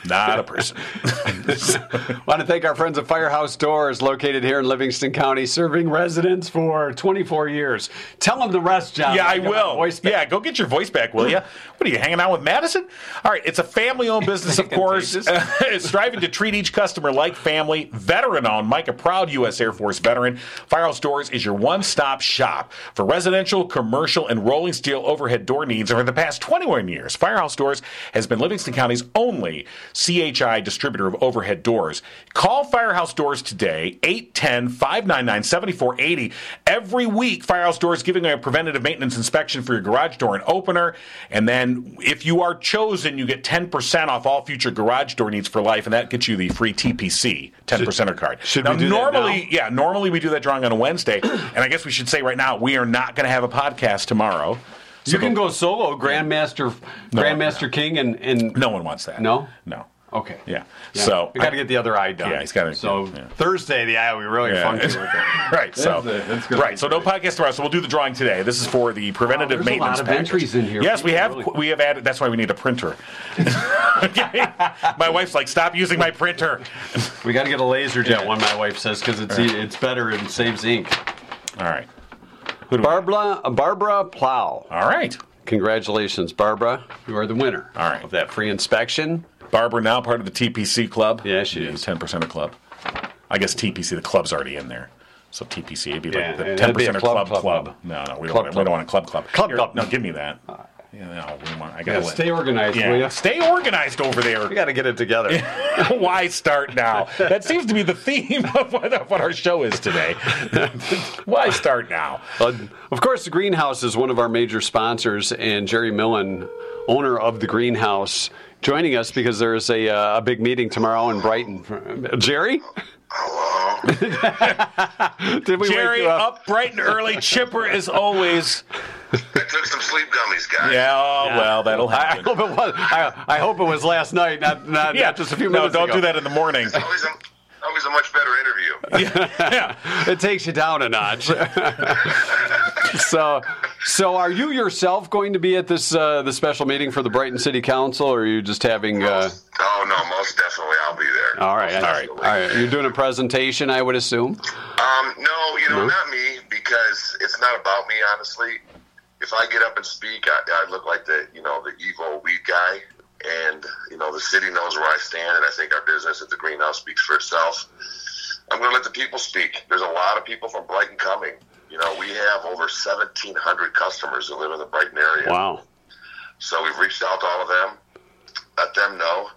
not a person. Want to thank our friends at Firehouse Doors, located here in Livingston County, serving residents for 24 years. Tell them the rest, Jon. Yeah, I will. Yeah, go get your voice back, will you? What are you hanging out with Madison? All right, it's a family-owned business, of course. It's striving to treat each customer like family. Veteran-owned, Mike, a proud U.S. Air Force veteran. Firehouse Doors is your one-stop shop for residential, commercial, and rolling steel overhead door needs. Over the past 21 years, Firehouse Doors has been Livingston County's only CHI distributor of overhead doors. Call Firehouse Doors today, 810-599-7480. Every week, Firehouse Doors giving a preventative maintenance inspection for your garage door and opener. And then if you are chosen, you get 10% off all future garage door needs for life, and that gets you the free TPC 10%er card. should now, we do that normally, now? yeah, normally we do that drawing on a Wednesday. and I guess we should say right now, we are not going to have a podcast tomorrow. So You can go solo, Grandmaster, No, Grandmaster no. King, and, and No one wants that. No? No. Okay. Yeah. So we got to get the other eye done. Yeah, he's gotta- So yeah. Thursday, the eye, we really Yeah. funky with it. right. So That's- that's good. right. So no podcast tomorrow. So we'll do the drawing today. This is for the preventative Wow, there's a lot maintenance. of package. entries in here. Yes, we have. really- We have added. That's why we need a printer. My wife's like, stop using my printer. We got to get a laser jet one. My wife says because it's e- it's better and saves ink. All right. Who do we- Barbara Barbara Plow. All right. Congratulations, Barbara. You are the winner. All right. Of that free inspection. Barbara now part of the TPC club. Yeah, she is. Ten percent of club. I guess TPC. The club's already in there. So TPC would be Yeah, like the it'd ten be a percent of club, club, club, club. No, no, we don't, Club, want, we club. don't want a club club. Club, club. No, give me that. Uh, Yeah, no, we want, I gotta Yeah, stay organized, Yeah, will you? Stay organized over there. We got to get it together. Why start now? That seems to be the theme of what, of what our show is today. Why start now? Uh, of course, the Greenhouse is one of our major sponsors, and Jerry Millen, owner of the Greenhouse, joining us because there is a, uh, a big meeting tomorrow in Brighton. Jerry? Hello. Did we Jerry, wake you up bright and early, chipper as always. I took some sleep gummies, guys. Yeah, oh, well, that'll happen. I hope it was. I, I hope it was last night, not not, not just a few minutes. no, don't ago. do that in the morning. Always a, a much better interview. yeah. It takes you down a notch. so, so are you yourself going to be at this uh, the special meeting for the Brighton City Council, or are you just having? Uh, Oh no, most definitely I'll be there. all right, all Most right, all right. You're doing a presentation, I would assume. Um, no, you know, No? not me, because it's not about me, honestly. If I get up and speak, I, I look like the, you know, the evil weed guy, and you know, the city knows where I stand, and I think our business at the greenhouse speaks for itself. I'm going to let the people speak. There's a lot of people from Brighton coming. You know, we have over 1,700 customers that live in the Brighton area. Wow. So we've reached out to all of them, let them know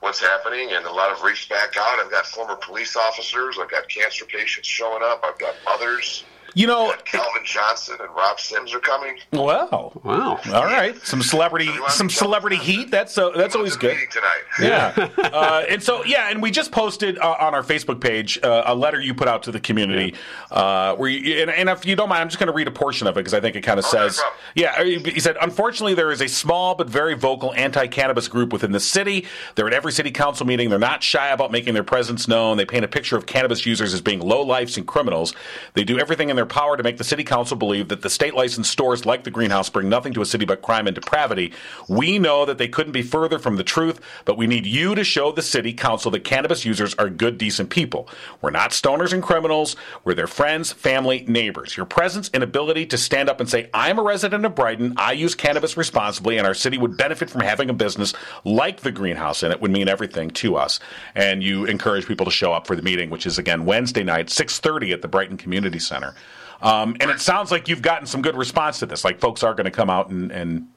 what's happening, and a lot have reached back out. I've got former police officers, I've got cancer patients showing up, I've got mothers. You know, Calvin Johnson and Rob Sims are coming. wow. Wow. All right, some celebrity, some celebrity heat. That's uh, that's always Come to the good. tonight. Yeah, uh, and so yeah, and we just posted uh, on our Facebook page uh, a letter you put out to the community. Uh, where you, and, and if you don't mind, I'm just going to read a portion of it because I think it kind of Oh, says, problem. yeah. He said, unfortunately, there is a small but very vocal anti-cannabis group within the city. They're at every city council meeting. They're not shy about making their presence known. They paint a picture of cannabis users as being low lifes and criminals. They do everything in their power to make the city council believe that the state licensed stores like the greenhouse bring nothing to a city but crime and depravity. We know that they couldn't be further from the truth, but we need you to show the city council that cannabis users are good, decent people. We're not stoners and criminals. We're their friends, family, neighbors. Your presence and ability to stand up and say, I'm a resident of Brighton, I use cannabis responsibly, and our city would benefit from having a business like the greenhouse in it would mean everything to us. And you encourage people to show up for the meeting, which is again Wednesday night, 6:30 at the Brighton Community Center. Um, and it sounds like you've gotten some good response to this. Like folks are going to come out and, and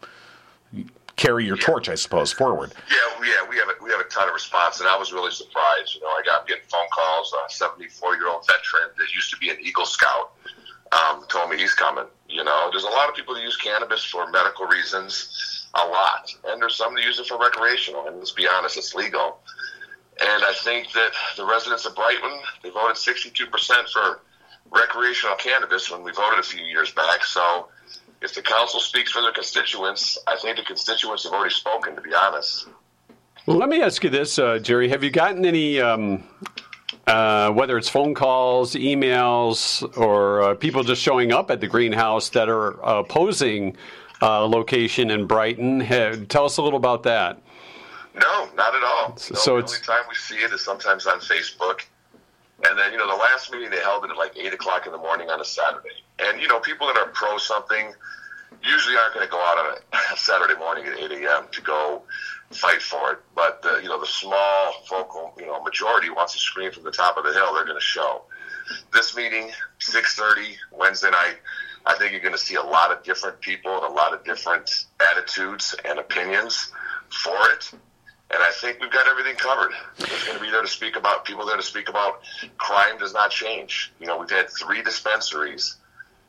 carry your torch, I suppose, forward. Yeah, yeah, we have a, we have a ton of response, and I was really surprised. You know, I got getting phone calls. A 74 year old veteran that used to be an Eagle Scout um, told me he's coming. You know, there's a lot of people that use cannabis for medical reasons, a lot, and there's some that use it for recreational. And let's be honest, it's legal. And I think that the residents of Brighton they voted 62% for recreational cannabis when we voted a few years back. So if the council speaks for their constituents, I think the constituents have already spoken. To be honest. Well, let me ask you this, uh, Jerry. Have you gotten any, um, uh, whether it's phone calls, emails, or uh, people just showing up at the greenhouse that are opposing uh, location in Brighton? Have, tell us a little about that. No, not at all. So- No, so the it's- only time we see it is sometimes on Facebook. And then, you know, the last meeting they held it at like 8 o'clock in the morning on a Saturday. And, you know, people that are pro something usually aren't going to go out on a Saturday morning at 8 a.m. to go fight for it. But, uh, you know, the small vocal, you know, majority wants to scream from the top of the hill. They're going to show. This meeting, 6.30, Wednesday night, I think you're going to see a lot of different people and a lot of different attitudes and opinions for it. And I think we've got everything covered. There's going to be there to speak about people there to speak about crime does not change. You know, we've had three dispensaries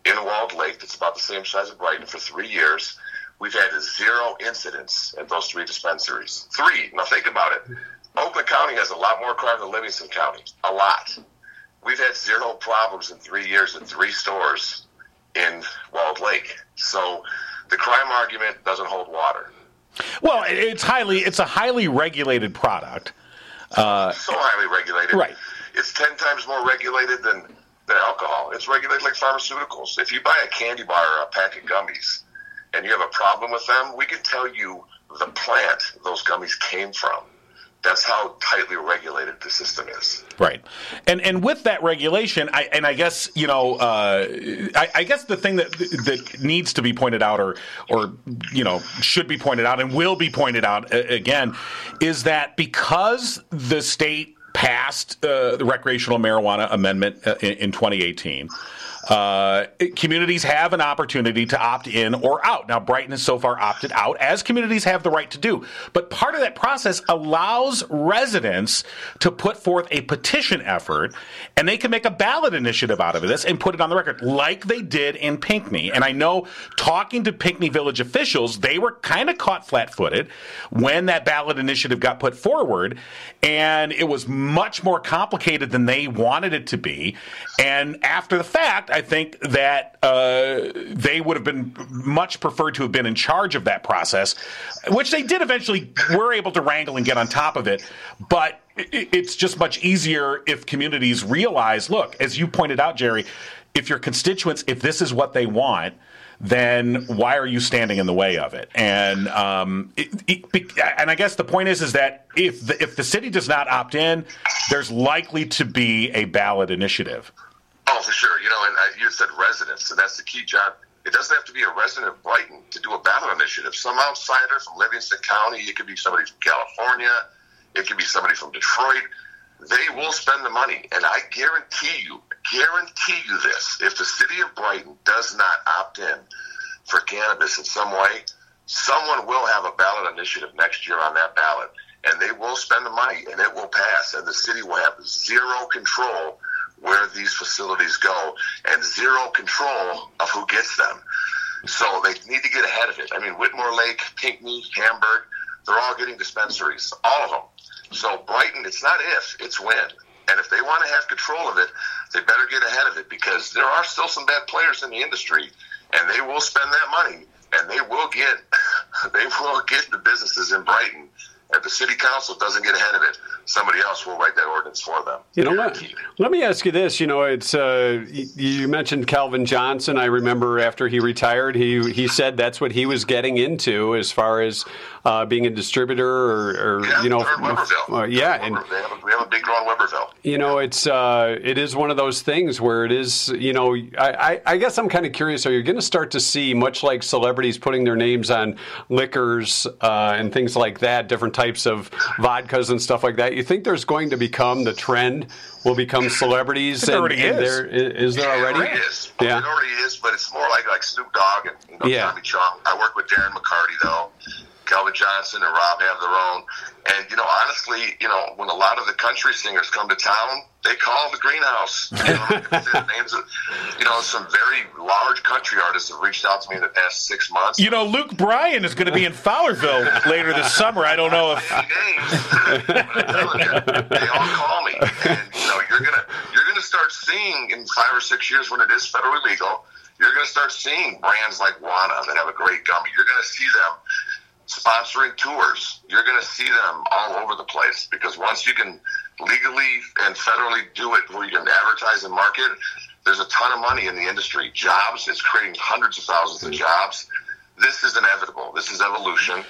in Walled Lake that's about the same size as Brighton for three years. We've had zero incidents at those three dispensaries. Three. Now think about it. Oakland County has a lot more crime than Livingston County. A lot. We've had zero problems in three years at three stores in Walled Lake. So the crime argument doesn't hold water. Well, it's highly it's a highly regulated product. Uh, so highly regulated. Right. It's ten times more regulated than, than alcohol. It's regulated like pharmaceuticals. If you buy a candy bar or a pack of gummies and you have a problem with them, we can tell you the plant those gummies came from. That's how tightly regulated the system is. Right, and and with that regulation, I and I guess you know, uh, I, I guess the thing that that needs to be pointed out, or or you know, should be pointed out, and will be pointed out uh, again, is that because the state passed uh, the recreational marijuana amendment uh, in, in 2018. Uh, communities have an opportunity to opt in or out. Now, Brighton has so far opted out, as communities have the right to do. But part of that process allows residents to put forth a petition effort, and they can make a ballot initiative out of this and put it on the record, like they did in Pinckney. And I know, talking to Pinckney Village officials, they were kind of caught flat-footed when that ballot initiative got put forward, and it was much more complicated than they wanted it to be. And after the fact, I think that uh, they would have been much preferred to have been in charge of that process, which they did eventually were able to wrangle and get on top of it. But it's just much easier if communities realize look, as you pointed out, Jerry, if your constituents, if this is what they want, then why are you standing in the way of it? And um, it, it, and I guess the point is is that if the, if the city does not opt in, there's likely to be a ballot initiative. Oh, for sure. You know, and uh, you said residents, and that's the key, Jon. It doesn't have to be a resident of Brighton to do a ballot initiative. Some outsider from Livingston County, it could be somebody from California, it could be somebody from Detroit. They will spend the money, and I guarantee you, guarantee you this: if the city of Brighton does not opt in for cannabis in some way, someone will have a ballot initiative next year on that ballot, and they will spend the money, and it will pass, and the city will have zero control where these facilities go and zero control of who gets them. So they need to get ahead of it. I mean, Whitmore Lake, Pinckney, Hamburg, they're all getting dispensaries, all of them. So Brighton, it's not if, it's when. And if they want to have control of it, they better get ahead of it because there are still some bad players in the industry, and they will spend that money, and they will get, they will get the businesses in Brighton. If the city council doesn't get ahead of it, somebody else will write that ordinance for them. You know, Guaranteed. let me ask you this. You know, it's uh, you mentioned Calvin Johnson. I remember after he retired, he he said that's what he was getting into as far as uh, being a distributor or, or Yeah, you know, in Webberville. uh, yeah, They're and Weber- they, have a, we have a big grow in Webberville. you know, it's uh, it is one of those things where it is. You know, I, I, I guess I'm kind of curious. Are you going to start to see much like celebrities putting their names on liquors uh, and things like that, different types of vodkas and stuff like that? You think there's going to become the trend? Will become celebrities? It already and is. there- i- is there Yeah, already? It already is. Yeah. It already is, but it's more like like Snoop Dogg and you know, Yeah. Tommy Chong. I work with Darren McCarty though, Calvin Johnson and Rob have their own. And, you know, honestly, you know, when a lot of the country singers come to town, they call the greenhouse. You know, names of, you know, some very large country artists have reached out to me in the past six months. You know, Luke Bryan is going to be in Fowlerville later this summer. I don't know if. Names, you, they all call me, and you know, you're gonna you're gonna start seeing in five or six years when it is federally legal, you're gonna start seeing brands like Wana that have a great gummy. You're gonna see them sponsoring tours. You're going to see them all over the place because once you can legally and federally do it where you can advertise and market, there's a ton of money in the industry. Jobs, it's creating hundreds of thousands of jobs. This is inevitable. This is evolution.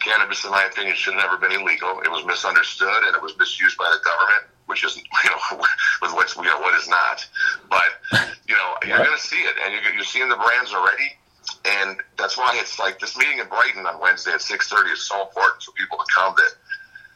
Cannabis, in my opinion, should have never been illegal. It was misunderstood and it was misused by the government, which is, you know, with what's, you know, what is not. But, you know, you're going to see it and you're, you're seeing the brands already and that's why it's like this meeting in Brighton on Wednesday at six thirty is so important for people to come that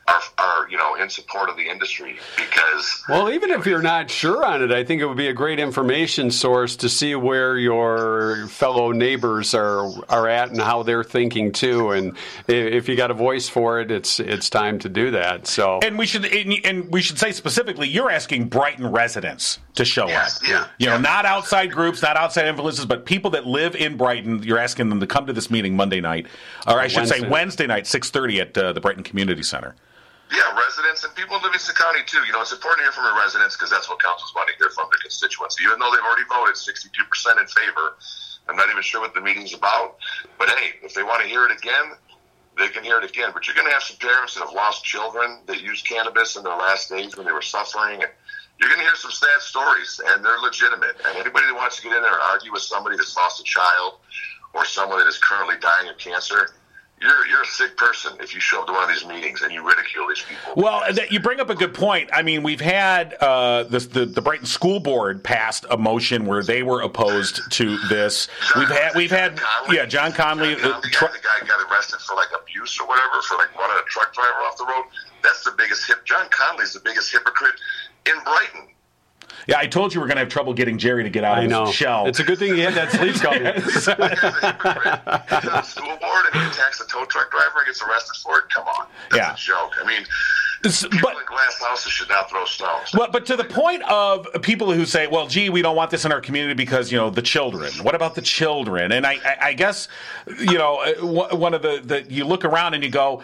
are, are you know in support of the industry because well even if you're not sure on it i think it would be a great information source to see where your fellow neighbors are are at and how they're thinking too. And if you got a voice for it it's it's time to do that. So and we should and we should say specifically you're asking brighton residents to show yes, up yeah, you know yeah. not outside groups not outside influences but people that live in brighton you're asking them to come to this meeting monday night or i should say Wednesday. wednesday night 6.30 at uh, the brighton community center Yeah, residents and people in Livingston County too. You know, it's important to hear from your residents because that's what council's wanting to hear from their constituency. Even though they've already voted 62% in favor, I'm not even sure what the meeting's about. But hey, if they want to hear it again, they can hear it again. But you're going to have some parents that have lost children that used cannabis in their last days when they were suffering, and you're going to hear some sad stories, and they're legitimate. And anybody that wants to get in there and argue with somebody that's lost a child or someone that is currently dying of cancer. You're, you're a sick person if you show up to one of these meetings and you ridicule these people. Well, that, you bring up a good point. I mean, we've had uh, this, the the Brighton School Board passed a motion where they were opposed to this. We've had we've had Conley. yeah, John Conley. John uh, Conley, tr- the guy got arrested for like abuse or whatever for like running a truck driver off the road. That's the biggest hip. John Conley's the biggest hypocrite in Brighton. yeah, I told you we're going to have trouble getting Jerry to get out i of know his shell. it's a good thing he had that sleep gummy He's a hypocrite. On the school board and he attacks a tow truck driver and gets arrested for it. Come on, that's Yeah. a joke. I mean, It's- people but glass houses should not throw stones. Well, but to the point of people who say, "Well, gee, we don't want this in our community because you know the children." What about the children? And I, I, I guess, you know, uh, one of the, you look around and you go,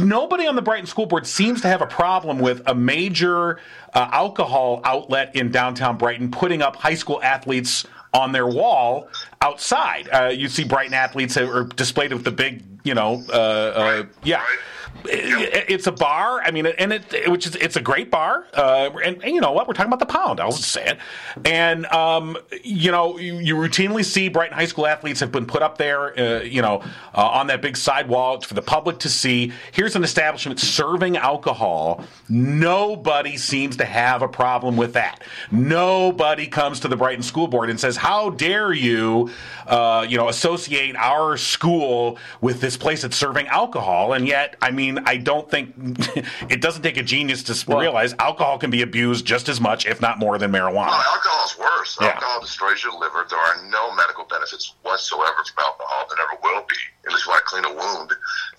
nobody on the Brighton School Board seems to have a problem with a major uh, alcohol outlet in downtown Brighton putting up high school athletes on their wall outside. Uh, you see Brighton athletes that are displayed with the big, you know, uh, uh, Right, yeah. right. It- It's a bar. I mean, and it which is it's a great bar. Uh, and, and you know what? We're talking about the pound. I'll just say it. And um, you know, you, you routinely see Brighton high school athletes have been put up there. Uh, you know, uh, on that big sidewall for the public to see. Here's an establishment serving alcohol. Nobody seems to have a problem with that. Nobody comes to the Brighton School Board and says, "How dare you, uh, you know, associate our school with this place that's serving alcohol?" And yet, I mean, I don't think it doesn't take a genius to realize alcohol can be abused just as much, if not more, than marijuana. Well, is worse. Yeah. Alcohol destroys your liver. There are no medical benefits whatsoever from alcohol. There never will be. Unless you want to clean a wound.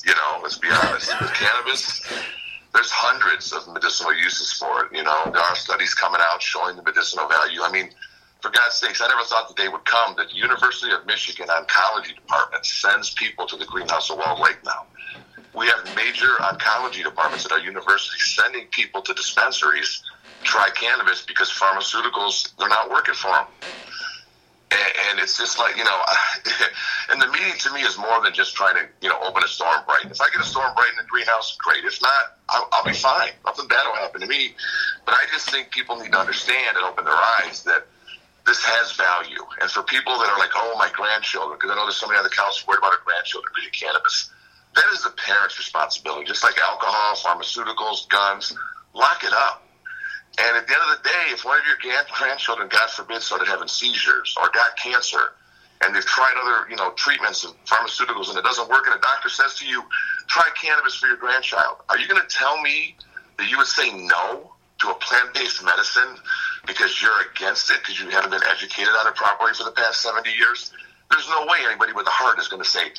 You know, let's be honest. With cannabis, there's hundreds of medicinal uses for it. You know, there are studies coming out showing the medicinal value. I mean, for God's sakes, I never thought the day would come that the University of Michigan Oncology Department sends people to the greenhouse of Walled Lake now. We have major oncology departments at our university sending people to dispensaries to try cannabis because pharmaceuticals, they're not working for them. And, and it's just like, you know, and the meeting to me is more than just trying to, you know, open a store in Brighton. If I get a store in Brighton in the greenhouse, great. If not, I'll, I'll be fine. Nothing bad will happen to me. But I just think people need to understand and open their eyes that this has value. And for people that are like, oh, my grandchildren, because I know there's somebody on the council worried about their grandchildren using cannabis. That is the parent's responsibility. Just like alcohol, pharmaceuticals, guns, lock it up. And at the end of the day, if one of your grandchildren, God forbid, started having seizures or got cancer, and they've tried other, you know, treatments and pharmaceuticals, and it doesn't work, and a doctor says to you, "Try cannabis for your grandchild," are you going to tell me that you would say no to a plant-based medicine because you're against it because you haven't been educated on it properly for the past 70 years? There's no way anybody with a heart is going to say,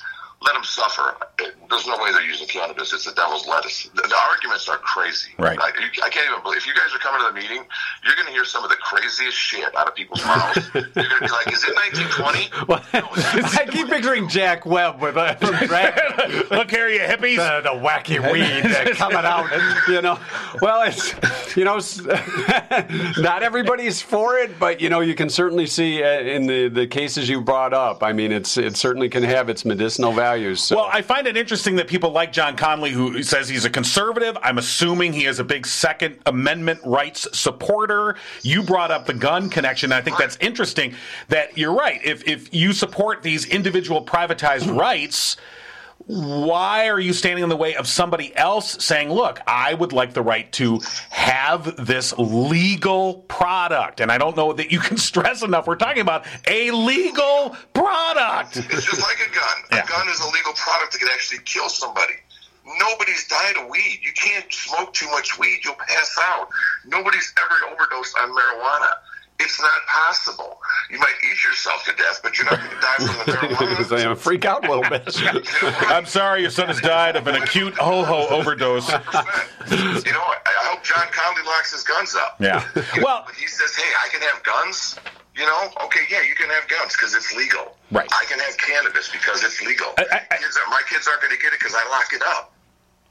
let them suffer. There's no way they're using cannabis. It's the devil's lettuce. The, the arguments are crazy. Right. I, I can't even believe. If you guys are coming to the meeting, you're going to hear some of the craziest shit out of people's mouths. you're going to be like, "Is it 1920?" Well, I keep picturing Jack Webb with uh, from Drag- Look here, you hippies. the, the wacky weed uh, coming out. You know, well, it's you know, not everybody's for it, but you know, you can certainly see uh, in the the cases you brought up. I mean, it's it certainly can have its medicinal values. So. Well, I find it interesting that people like John Conley, who says he's a conservative. I'm assuming he is a big Second Amendment rights supporter. You brought up the gun connection. I think that's interesting. That you're right. If if you support these individual privatized rights. Why are you standing in the way of somebody else saying, look, I would like the right to have this legal product? And I don't know that you can stress enough. We're talking about a legal product. It's just like a gun. Yeah. A gun is a legal product that can actually kill somebody. Nobody's died of weed. You can't smoke too much weed, you'll pass out. Nobody's ever overdosed on marijuana. It's not possible. You might eat yourself to death, but you're not going to die from the Because I marijuana. am freak out a little bit. I'm sorry your son has died of an acute ho-ho overdose. you know, I, I hope John Conley locks his guns up. Yeah. Well, But he says, "Hey, I can have guns." You know, okay, yeah, you can have guns because it's legal. Right. I can have cannabis because it's legal. I- I- kids are, my kids aren't going to get it because I lock it up.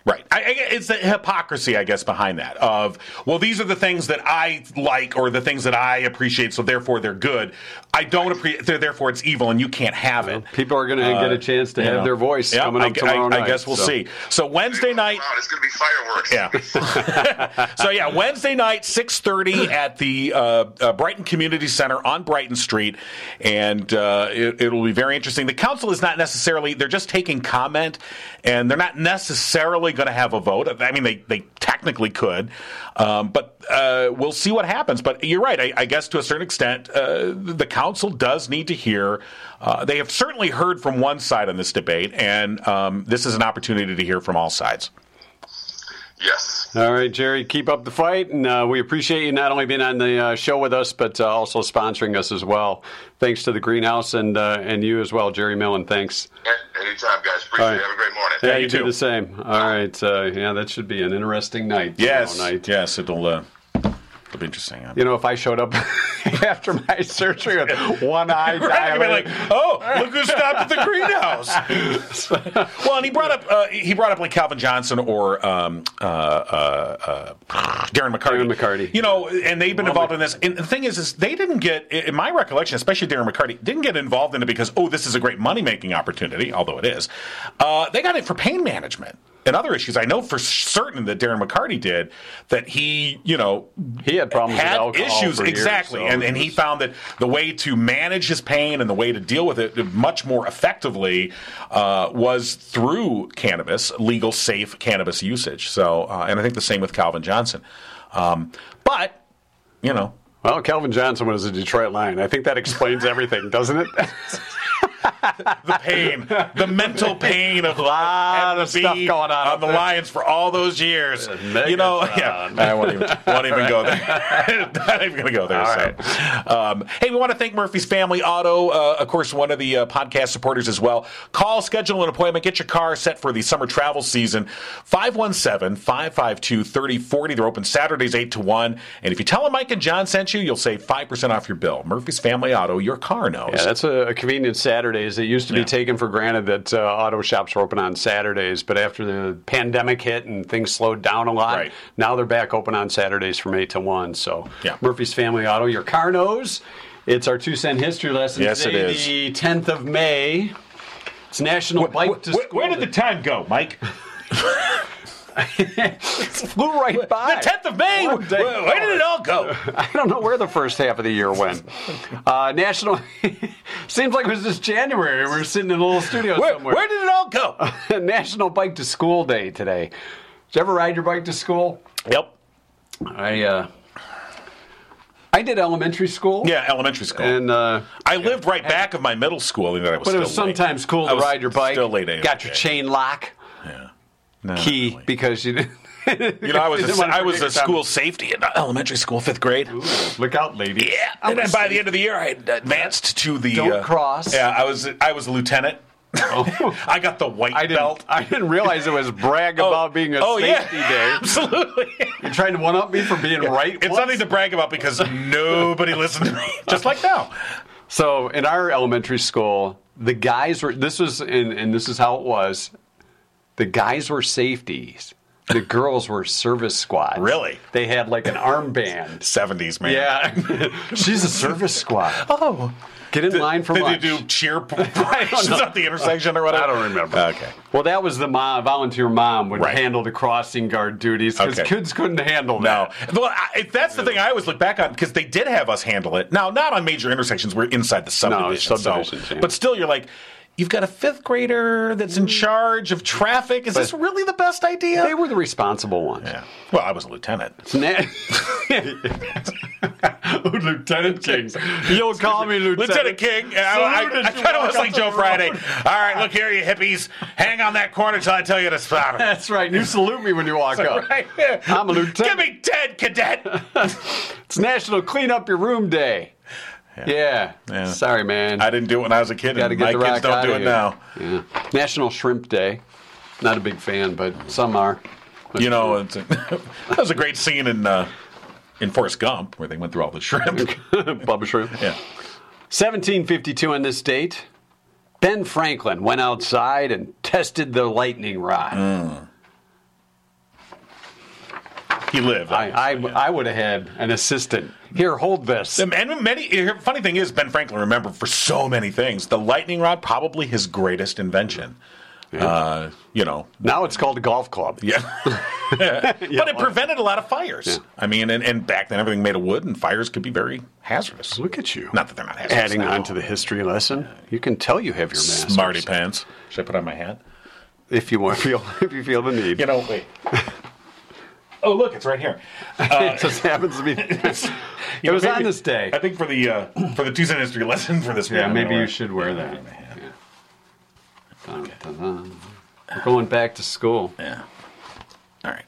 Right. I, it's the hypocrisy, I guess, behind that. Of well, these are the things that I like or the things that I appreciate, so therefore they're good. I don't appreciate. Therefore, it's evil, and you can't have it. People are going to get a chance to have know. their voice Yeah, coming I, up tomorrow I, night. I guess we'll so. see. So Wednesday night. Come it's going to be fireworks. Yeah. so yeah, Wednesday night, six thirty at the uh, uh, Brighton Community Center on Brighton Street, and uh, it, it'll be very interesting. The council is not necessarily; they're just taking comment, and they're not necessarily going to have a vote. I mean, they they technically could, um, but uh, we'll see what happens. But you're right. I, I guess to a certain extent, uh, the council does need to hear. Uh, they have certainly heard from one side on this debate, and um, this is an opportunity to hear from all sides. Yes. All right, Jerry, keep up the fight, and uh, we appreciate you not only being on the uh, show with us, but uh, also sponsoring us as well. Thanks to the Greenhouse and uh, and you as well, Jerry Millen. Thanks. Anytime, guys. Appreciate All right. it. Have a great morning. Yeah, you you do too. the same. All right, uh, yeah, that should be an interesting night. Yes, tomorrow night. yes, it'll uh, it'll be interesting. You know, if I showed up after my surgery with one eye Right, dilated, like, oh, look who stopped at the greenhouse. well, and he brought up uh, he brought up like Calvin Johnson or um, uh, uh, uh, Darren McCarty. Darren McCarty. You know, and they've been involved in this. And the thing is, is they didn't get, in my recollection, especially Darren McCarty, didn't get involved in it because oh, this is a great money making opportunity, although it is. Uh, they got it for pain management. And other issues, I know for certain that Darren McCarty did. That he, you know, He had problems with had alcohol issues for years, exactly, so- and and he found that the way to manage his pain and the way to deal with it much more effectively uh, was through cannabis, legal, safe cannabis usage. So, uh, and I think the same with Calvin Johnson. Um, but you know, Well, Calvin Johnson was a Detroit Lion. I think that explains everything, doesn't it? the pain, the mental pain of a Lot of stuff going on up the. Lions for all those years. You know, yeah, I won't even, won't even go there. Not even going to go there. All so. um, hey, we want to thank Murphy's Family Auto, uh, of course, one of the uh, podcast supporters as well. Call, schedule an appointment, get your car set for the summer travel season. 517 552 3040. They're open Saturdays 8 to 1. And if you tell them Mike and Jon sent you, you'll save 5% off your bill. Murphy's Family Auto, your car knows. Yeah, that's a, a convenient Saturdays. It used to be taken for granted that uh, auto shops were open on Saturdays, but after the pandemic hit and things slowed down a lot, Right. now they're back open on Saturdays from 8 to 1. So, Yeah. Murphy's Family Auto, your car knows. It's our two cent history lesson. Yes, Today, is. The 10th of May. It's National Bike to where, School where did the time go, Mike? flew right by? The 10th of May? Where, day where did it all go? I don't know where the first half of the year went. Uh, National seems like it was just January. We were sitting in a little studio Where, somewhere. where did it all go? National Bike to School Day today. Did you ever ride your bike to school? Yep. I uh, I did elementary school. Yeah, elementary school. And uh, I lived right back of my middle school, and that I was but it was late. sometimes cool to ride your bike. Still late. Got your chain lock No, key really. because you didn't. You know, I was you didn't a, I was a your school safety in elementary school, fifth grade. time. Look out, lady. Yeah, and then by the end of the year, I had advanced to the. Don't uh, cross. Yeah, I was I was a lieutenant. I got the white I belt. I didn't realize it was brag about being a oh, yeah. safety day. Absolutely. You're trying to one up me for being right. It's once? nothing to brag about because nobody listened to me. Just like now. So in our elementary school, the guys were. This was, and, and this is how it was. The guys were safeties. The girls were service squad. Really? They had like an armband. 70s, man. Yeah, she's a service squad. Oh. Get in line for Did lunch. they do cheer preparations at the intersection or whatever? I don't remember. Okay. Well, that was the mom, volunteer mom would Right. handle the crossing guard duties because Okay. kids couldn't handle No, that. well, I, that's the thing I always look back on because they did have us handle it. Now, not on major intersections; we're inside the subdivision. subdivisions, so, yeah. but still, you're like, you've got a fifth grader that's in mm. charge of traffic. Is this really the best idea? They were the responsible ones. yeah. Well, I was a lieutenant. Lieutenant King. You'll call me Lieutenant, Lieutenant King, uh, I, I, I, kind of walk was like Joe. Friday. All right, look here, you hippies. Hang on that corner till I tell you to stop. That's right. You salute me when you walk up. Right? I'm a lieutenant. Give me ten, cadet. It's National Clean Up Your Room Day. Yeah. Yeah. Sorry, man. I didn't do it when I was a kid, and my kids don't do it now. Yeah. National Shrimp Day. Not a big fan, but some are. You know, it's that was a great scene in uh, in Forrest Gump where they went through all the shrimp. Bubba Shrimp. yeah. 1752 on this date, Ben Franklin went outside and tested the lightning rod. Mm. He lived. I, I, yeah. I would have had an assistant. Here, hold this. And many. Funny thing is, Ben Franklin remembered for so many things. The lightning rod, probably his greatest invention. Uh, you know, Now it's called a golf club. yeah. but it prevented a lot of fires. Yeah. I mean, and, and back then everything made of wood, and fires could be very hazardous. Look at you. Not that they're not hazardous. Adding now. on to the history lesson, you can tell you have your master's. smarty pants. Should I put on my hat? If you want, feel if you feel the need. You know, wait. Oh, look, it's right here. it just happens to be. it was on this day. I think for the uh, for the Tuesday history lesson for this. Yeah, maybe you wear- should wear that. Dun, dun, dun. We're going back to school. Yeah. All right.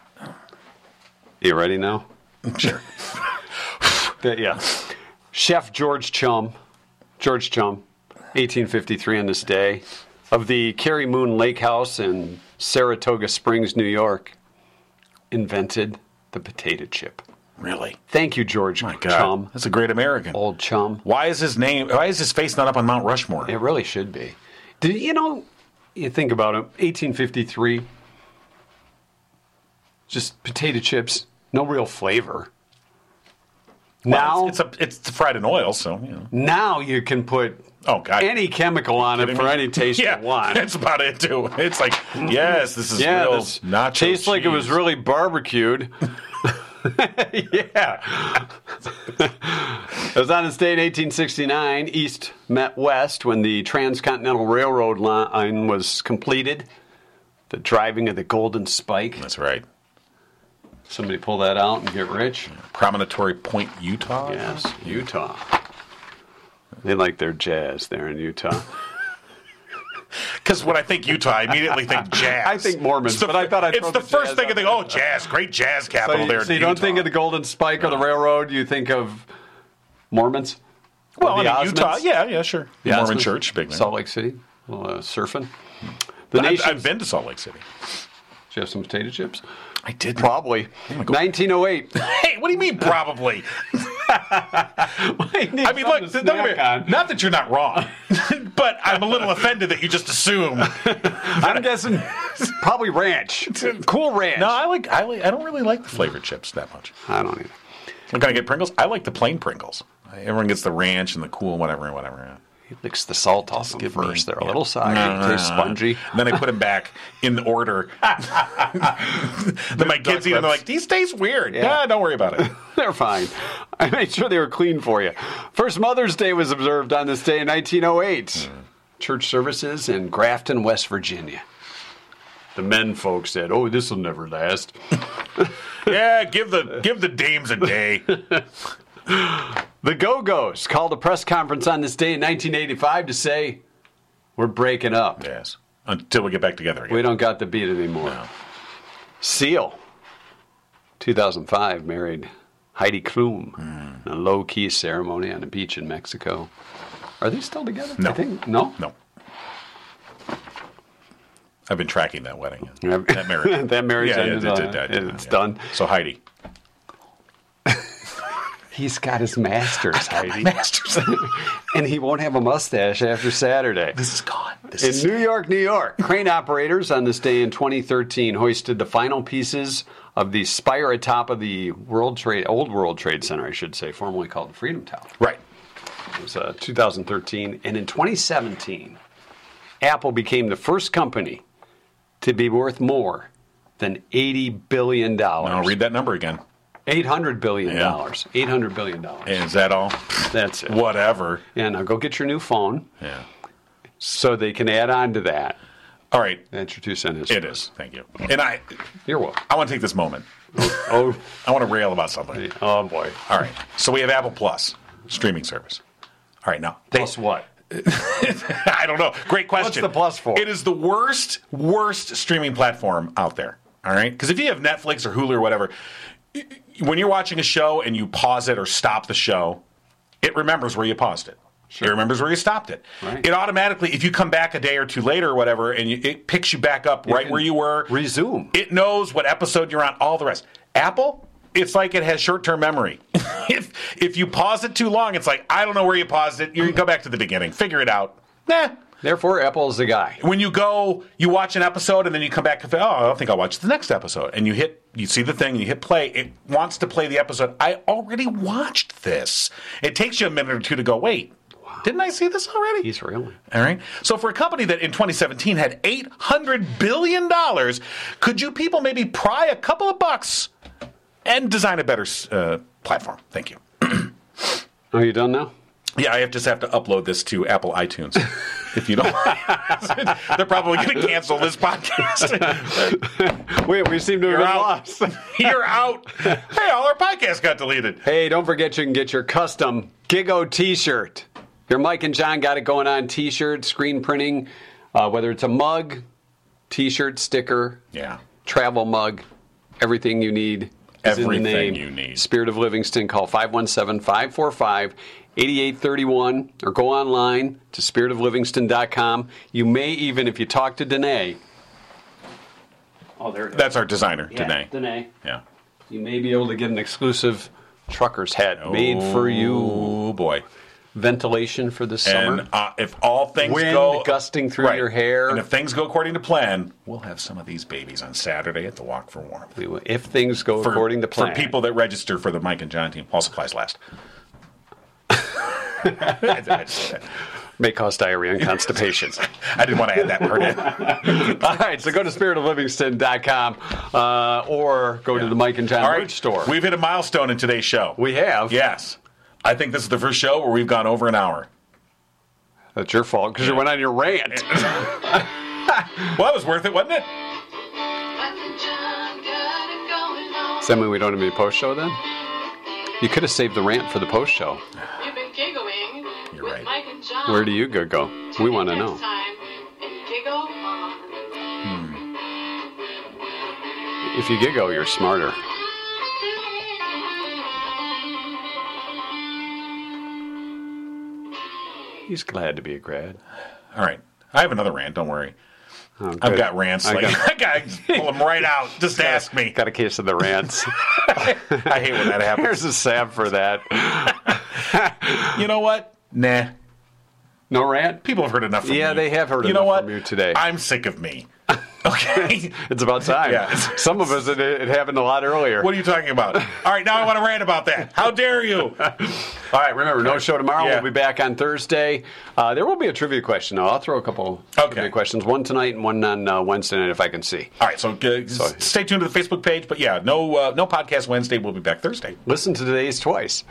You ready now? Sure. That- yeah. Chef George Chum, George Chum, 1853 on this day, of the Cary Moon Lake House in Saratoga Springs, New York, invented the potato chip. really? Thank you, George My God, Chum. that's a great American. Old Chum. Why is his name? Why is his face not up on Mount Rushmore? It really should be. Did you know? You think about it. 1853. Just potato chips, no real flavor. now, it's, it's a it's fried in oil, so you know. now you can put Oh God. any chemical on it for me? any taste yeah, you want. That's about it too. It's like yes, this is yeah, real this nacho tastes like it was really barbecued. yeah. it was on this day in 1869. East met West when the Transcontinental Railroad line was completed. The driving of the Golden Spike. That's right. Somebody pull that out and get rich. Promontory Point, Utah. Yes, Utah. They like their jazz there in Utah. Because when I think Utah, I immediately think jazz. I think Mormons, It's the, but I thought I'd it's throw the, the first thing I think. Oh, jazz, great jazz So capital you, there. so in you don't think of the Golden Spike or the railroad, you think of Mormons? well, Or the I mean, Utah. Yeah, yeah, sure. The Mormon Osmonds? church, big. there. Salt Lake City, well, uh, surfing. The I've, nation. I've been to Salt Lake City. Did you have some potato chips? I did. Probably. 1908. Hey, what do you mean probably? I mean, look, don't get me- not that you're not wrong, but I'm a little offended that you just assume. I'm guessing probably ranch. Cool ranch. No, I like, I like, I don't really like the flavored chips that much. I don't either. I'm gonna get Pringles. I like the plain Pringles. Everyone gets the ranch and the cool whatever, and whatever. Licks the salt off them give me- first. They're a little soggy, No, no, taste no, no. spongy. Then I put them back in the order. then my kids eat them. They're like, "These taste weird." Yeah. Yeah, don't worry about it. They're fine. I made sure they were clean for you. First Mother's Day was observed on this day in 1908. Hmm. Church services in Grafton, West Virginia. The men folks said, "Oh, this will never last." yeah, give the give the dames a day. The Go Go's called a press conference on this day in 1985 to say, "We're breaking up. yes, until we get back together again. We don't got the beat anymore." No. Seal, 2005, married Heidi Klum in a low key ceremony on a beach in Mexico. Are they still together? No. I think no. No. I've been tracking that wedding. That marriage. that marriage Yeah, ended, it that, did it's yeah. done. So Heidi. He's got his masters, Heidi, Masters. and he won't have a mustache after Saturday. this is gone. This is In New York, New York, crane operators on this day in 2013 hoisted the final pieces of the spire atop of the World Trade, Old World Trade Center, I should say, formerly called the Freedom Tower. right. It was uh, 2013, and in 2017, Apple became the first company to be worth more than 80 billion dollars. I'll read that number again. 800 billion Yeah. dollars. 800 billion dollars. Is that all? That's it. Whatever. Yeah, now go get your new phone Yeah. so they can add on to that. All right. That's your two cents. It is. Thank you. And I, You're welcome. I want to take this moment. Oh, oh. I want to rail about something. oh boy. All right. So we have Apple Plus streaming service. All right. Now, they, Plus what? I don't know. Great question. What's the plus for? It is the worst, worst streaming platform out there. All right. Because if you have Netflix or Hulu or whatever, when you're watching a show and you pause it or stop the show, it remembers where you paused it. It remembers where you stopped it. Right. It automatically, if you come back a day or two later or whatever, and you, it picks you back up right where you were. resume. It knows what episode you're on. All the rest. Apple, it's like it has short-term memory. if if you pause it too long, it's like I don't know where you paused it. You go back to the beginning. Figure it out. Nah. Therefore, Apple's the guy. When you go, you watch an episode and then you come back and say, "Oh, I think I'll watch the next episode." And you hit, you see the thing, and you hit play. It wants to play the episode. I already watched this. It takes you a minute or two to go. Wait, didn't I see this already? He's really. All right. So for a company that in 2017 had 800 billion dollars, could you people maybe pry a couple of bucks and design a better uh, platform? Thank you. Are you done now? Yeah, I have just have to upload this to Apple iTunes. If you don't, they're probably going to cancel this podcast. Wait, we seem to have You're been lost. You're out. Hey, all our podcasts got deleted. hey, don't forget you can get your custom Gigo T-shirt. Your Mike and Jon got it going on T-shirt, screen printing, uh, whether it's a mug, T-shirt, sticker, Yeah. travel mug, everything you need. is in the Everything you need. Spirit of Livingston. Call 517-545-8831 or go online to spiritoflivingston.com. You may even, if you talk to Danae. Oh, there it is. That's our designer, Yeah, Danae. Danae. Yeah. You may be able to get an exclusive trucker's hat made for you. Oh boy. Ventilation for the summer. And uh, if all things Wind go gusting through your hair. and if things go according to plan, we'll have some of these babies on Saturday at the Walk for Warmth. We will- if things go For, according to plan. for people that register for the Mike and Jon team, all supplies last. may cause diarrhea and constipation. I didn't want to add that part in. All right, so go to spiritoflivingston.com uh, or go to the Mike and Jon All merch store. We've hit a milestone in today's show. we have. yes, I think this is the first show where we've gone over an hour. That's your fault because you went on your rant. Well, that was worth it, wasn't it? Does that mean we don't have any post show then? You could have saved the rant for the post show. Where do you go? go? We want to know. time and giggle on. If you giggle, you're smarter. He's glad to be a grad. All right. I have another rant. Don't worry. Oh, I've got rants. I Like, got- I got to pull them right out. Just ask me. Got a case of the rants. I hate when that happens. Here's a sab for that. You know what? Nah. No rant? People have heard enough from Yeah, me. they have heard you know enough what? from you today. I'm sick of me. Okay. It's about time. Yeah. Some of us, it, it happened a lot earlier. what are you talking about? All right, now I want to rant about that. How dare you? All right, remember, no show tomorrow. Yeah. We'll be back on Thursday. Uh, there will be a trivia question, though. I'll throw a couple Okay. trivia questions, one tonight and one on uh, Wednesday night if I can see. All right, so uh, stay tuned to the Facebook page. But yeah, no, uh, no podcast Wednesday. We'll be back Thursday. Listen to today's twice.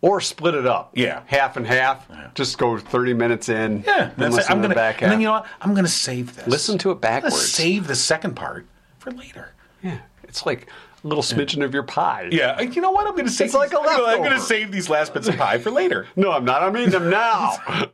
Or split it up. Yeah. Half and half. Just go 30 minutes in. Yeah, and that's it. listen I'm to gonna. the back and then you know what? I'm gonna save this. Listen to it backwards. save the second part for later. Yeah. It's like a little smidgen of your pie. Yeah, uh, you know what? I'm gonna save. It's like these- a I'm gonna- I'm gonna save these last bits of pie for later. No, I'm not. I'm eating them now.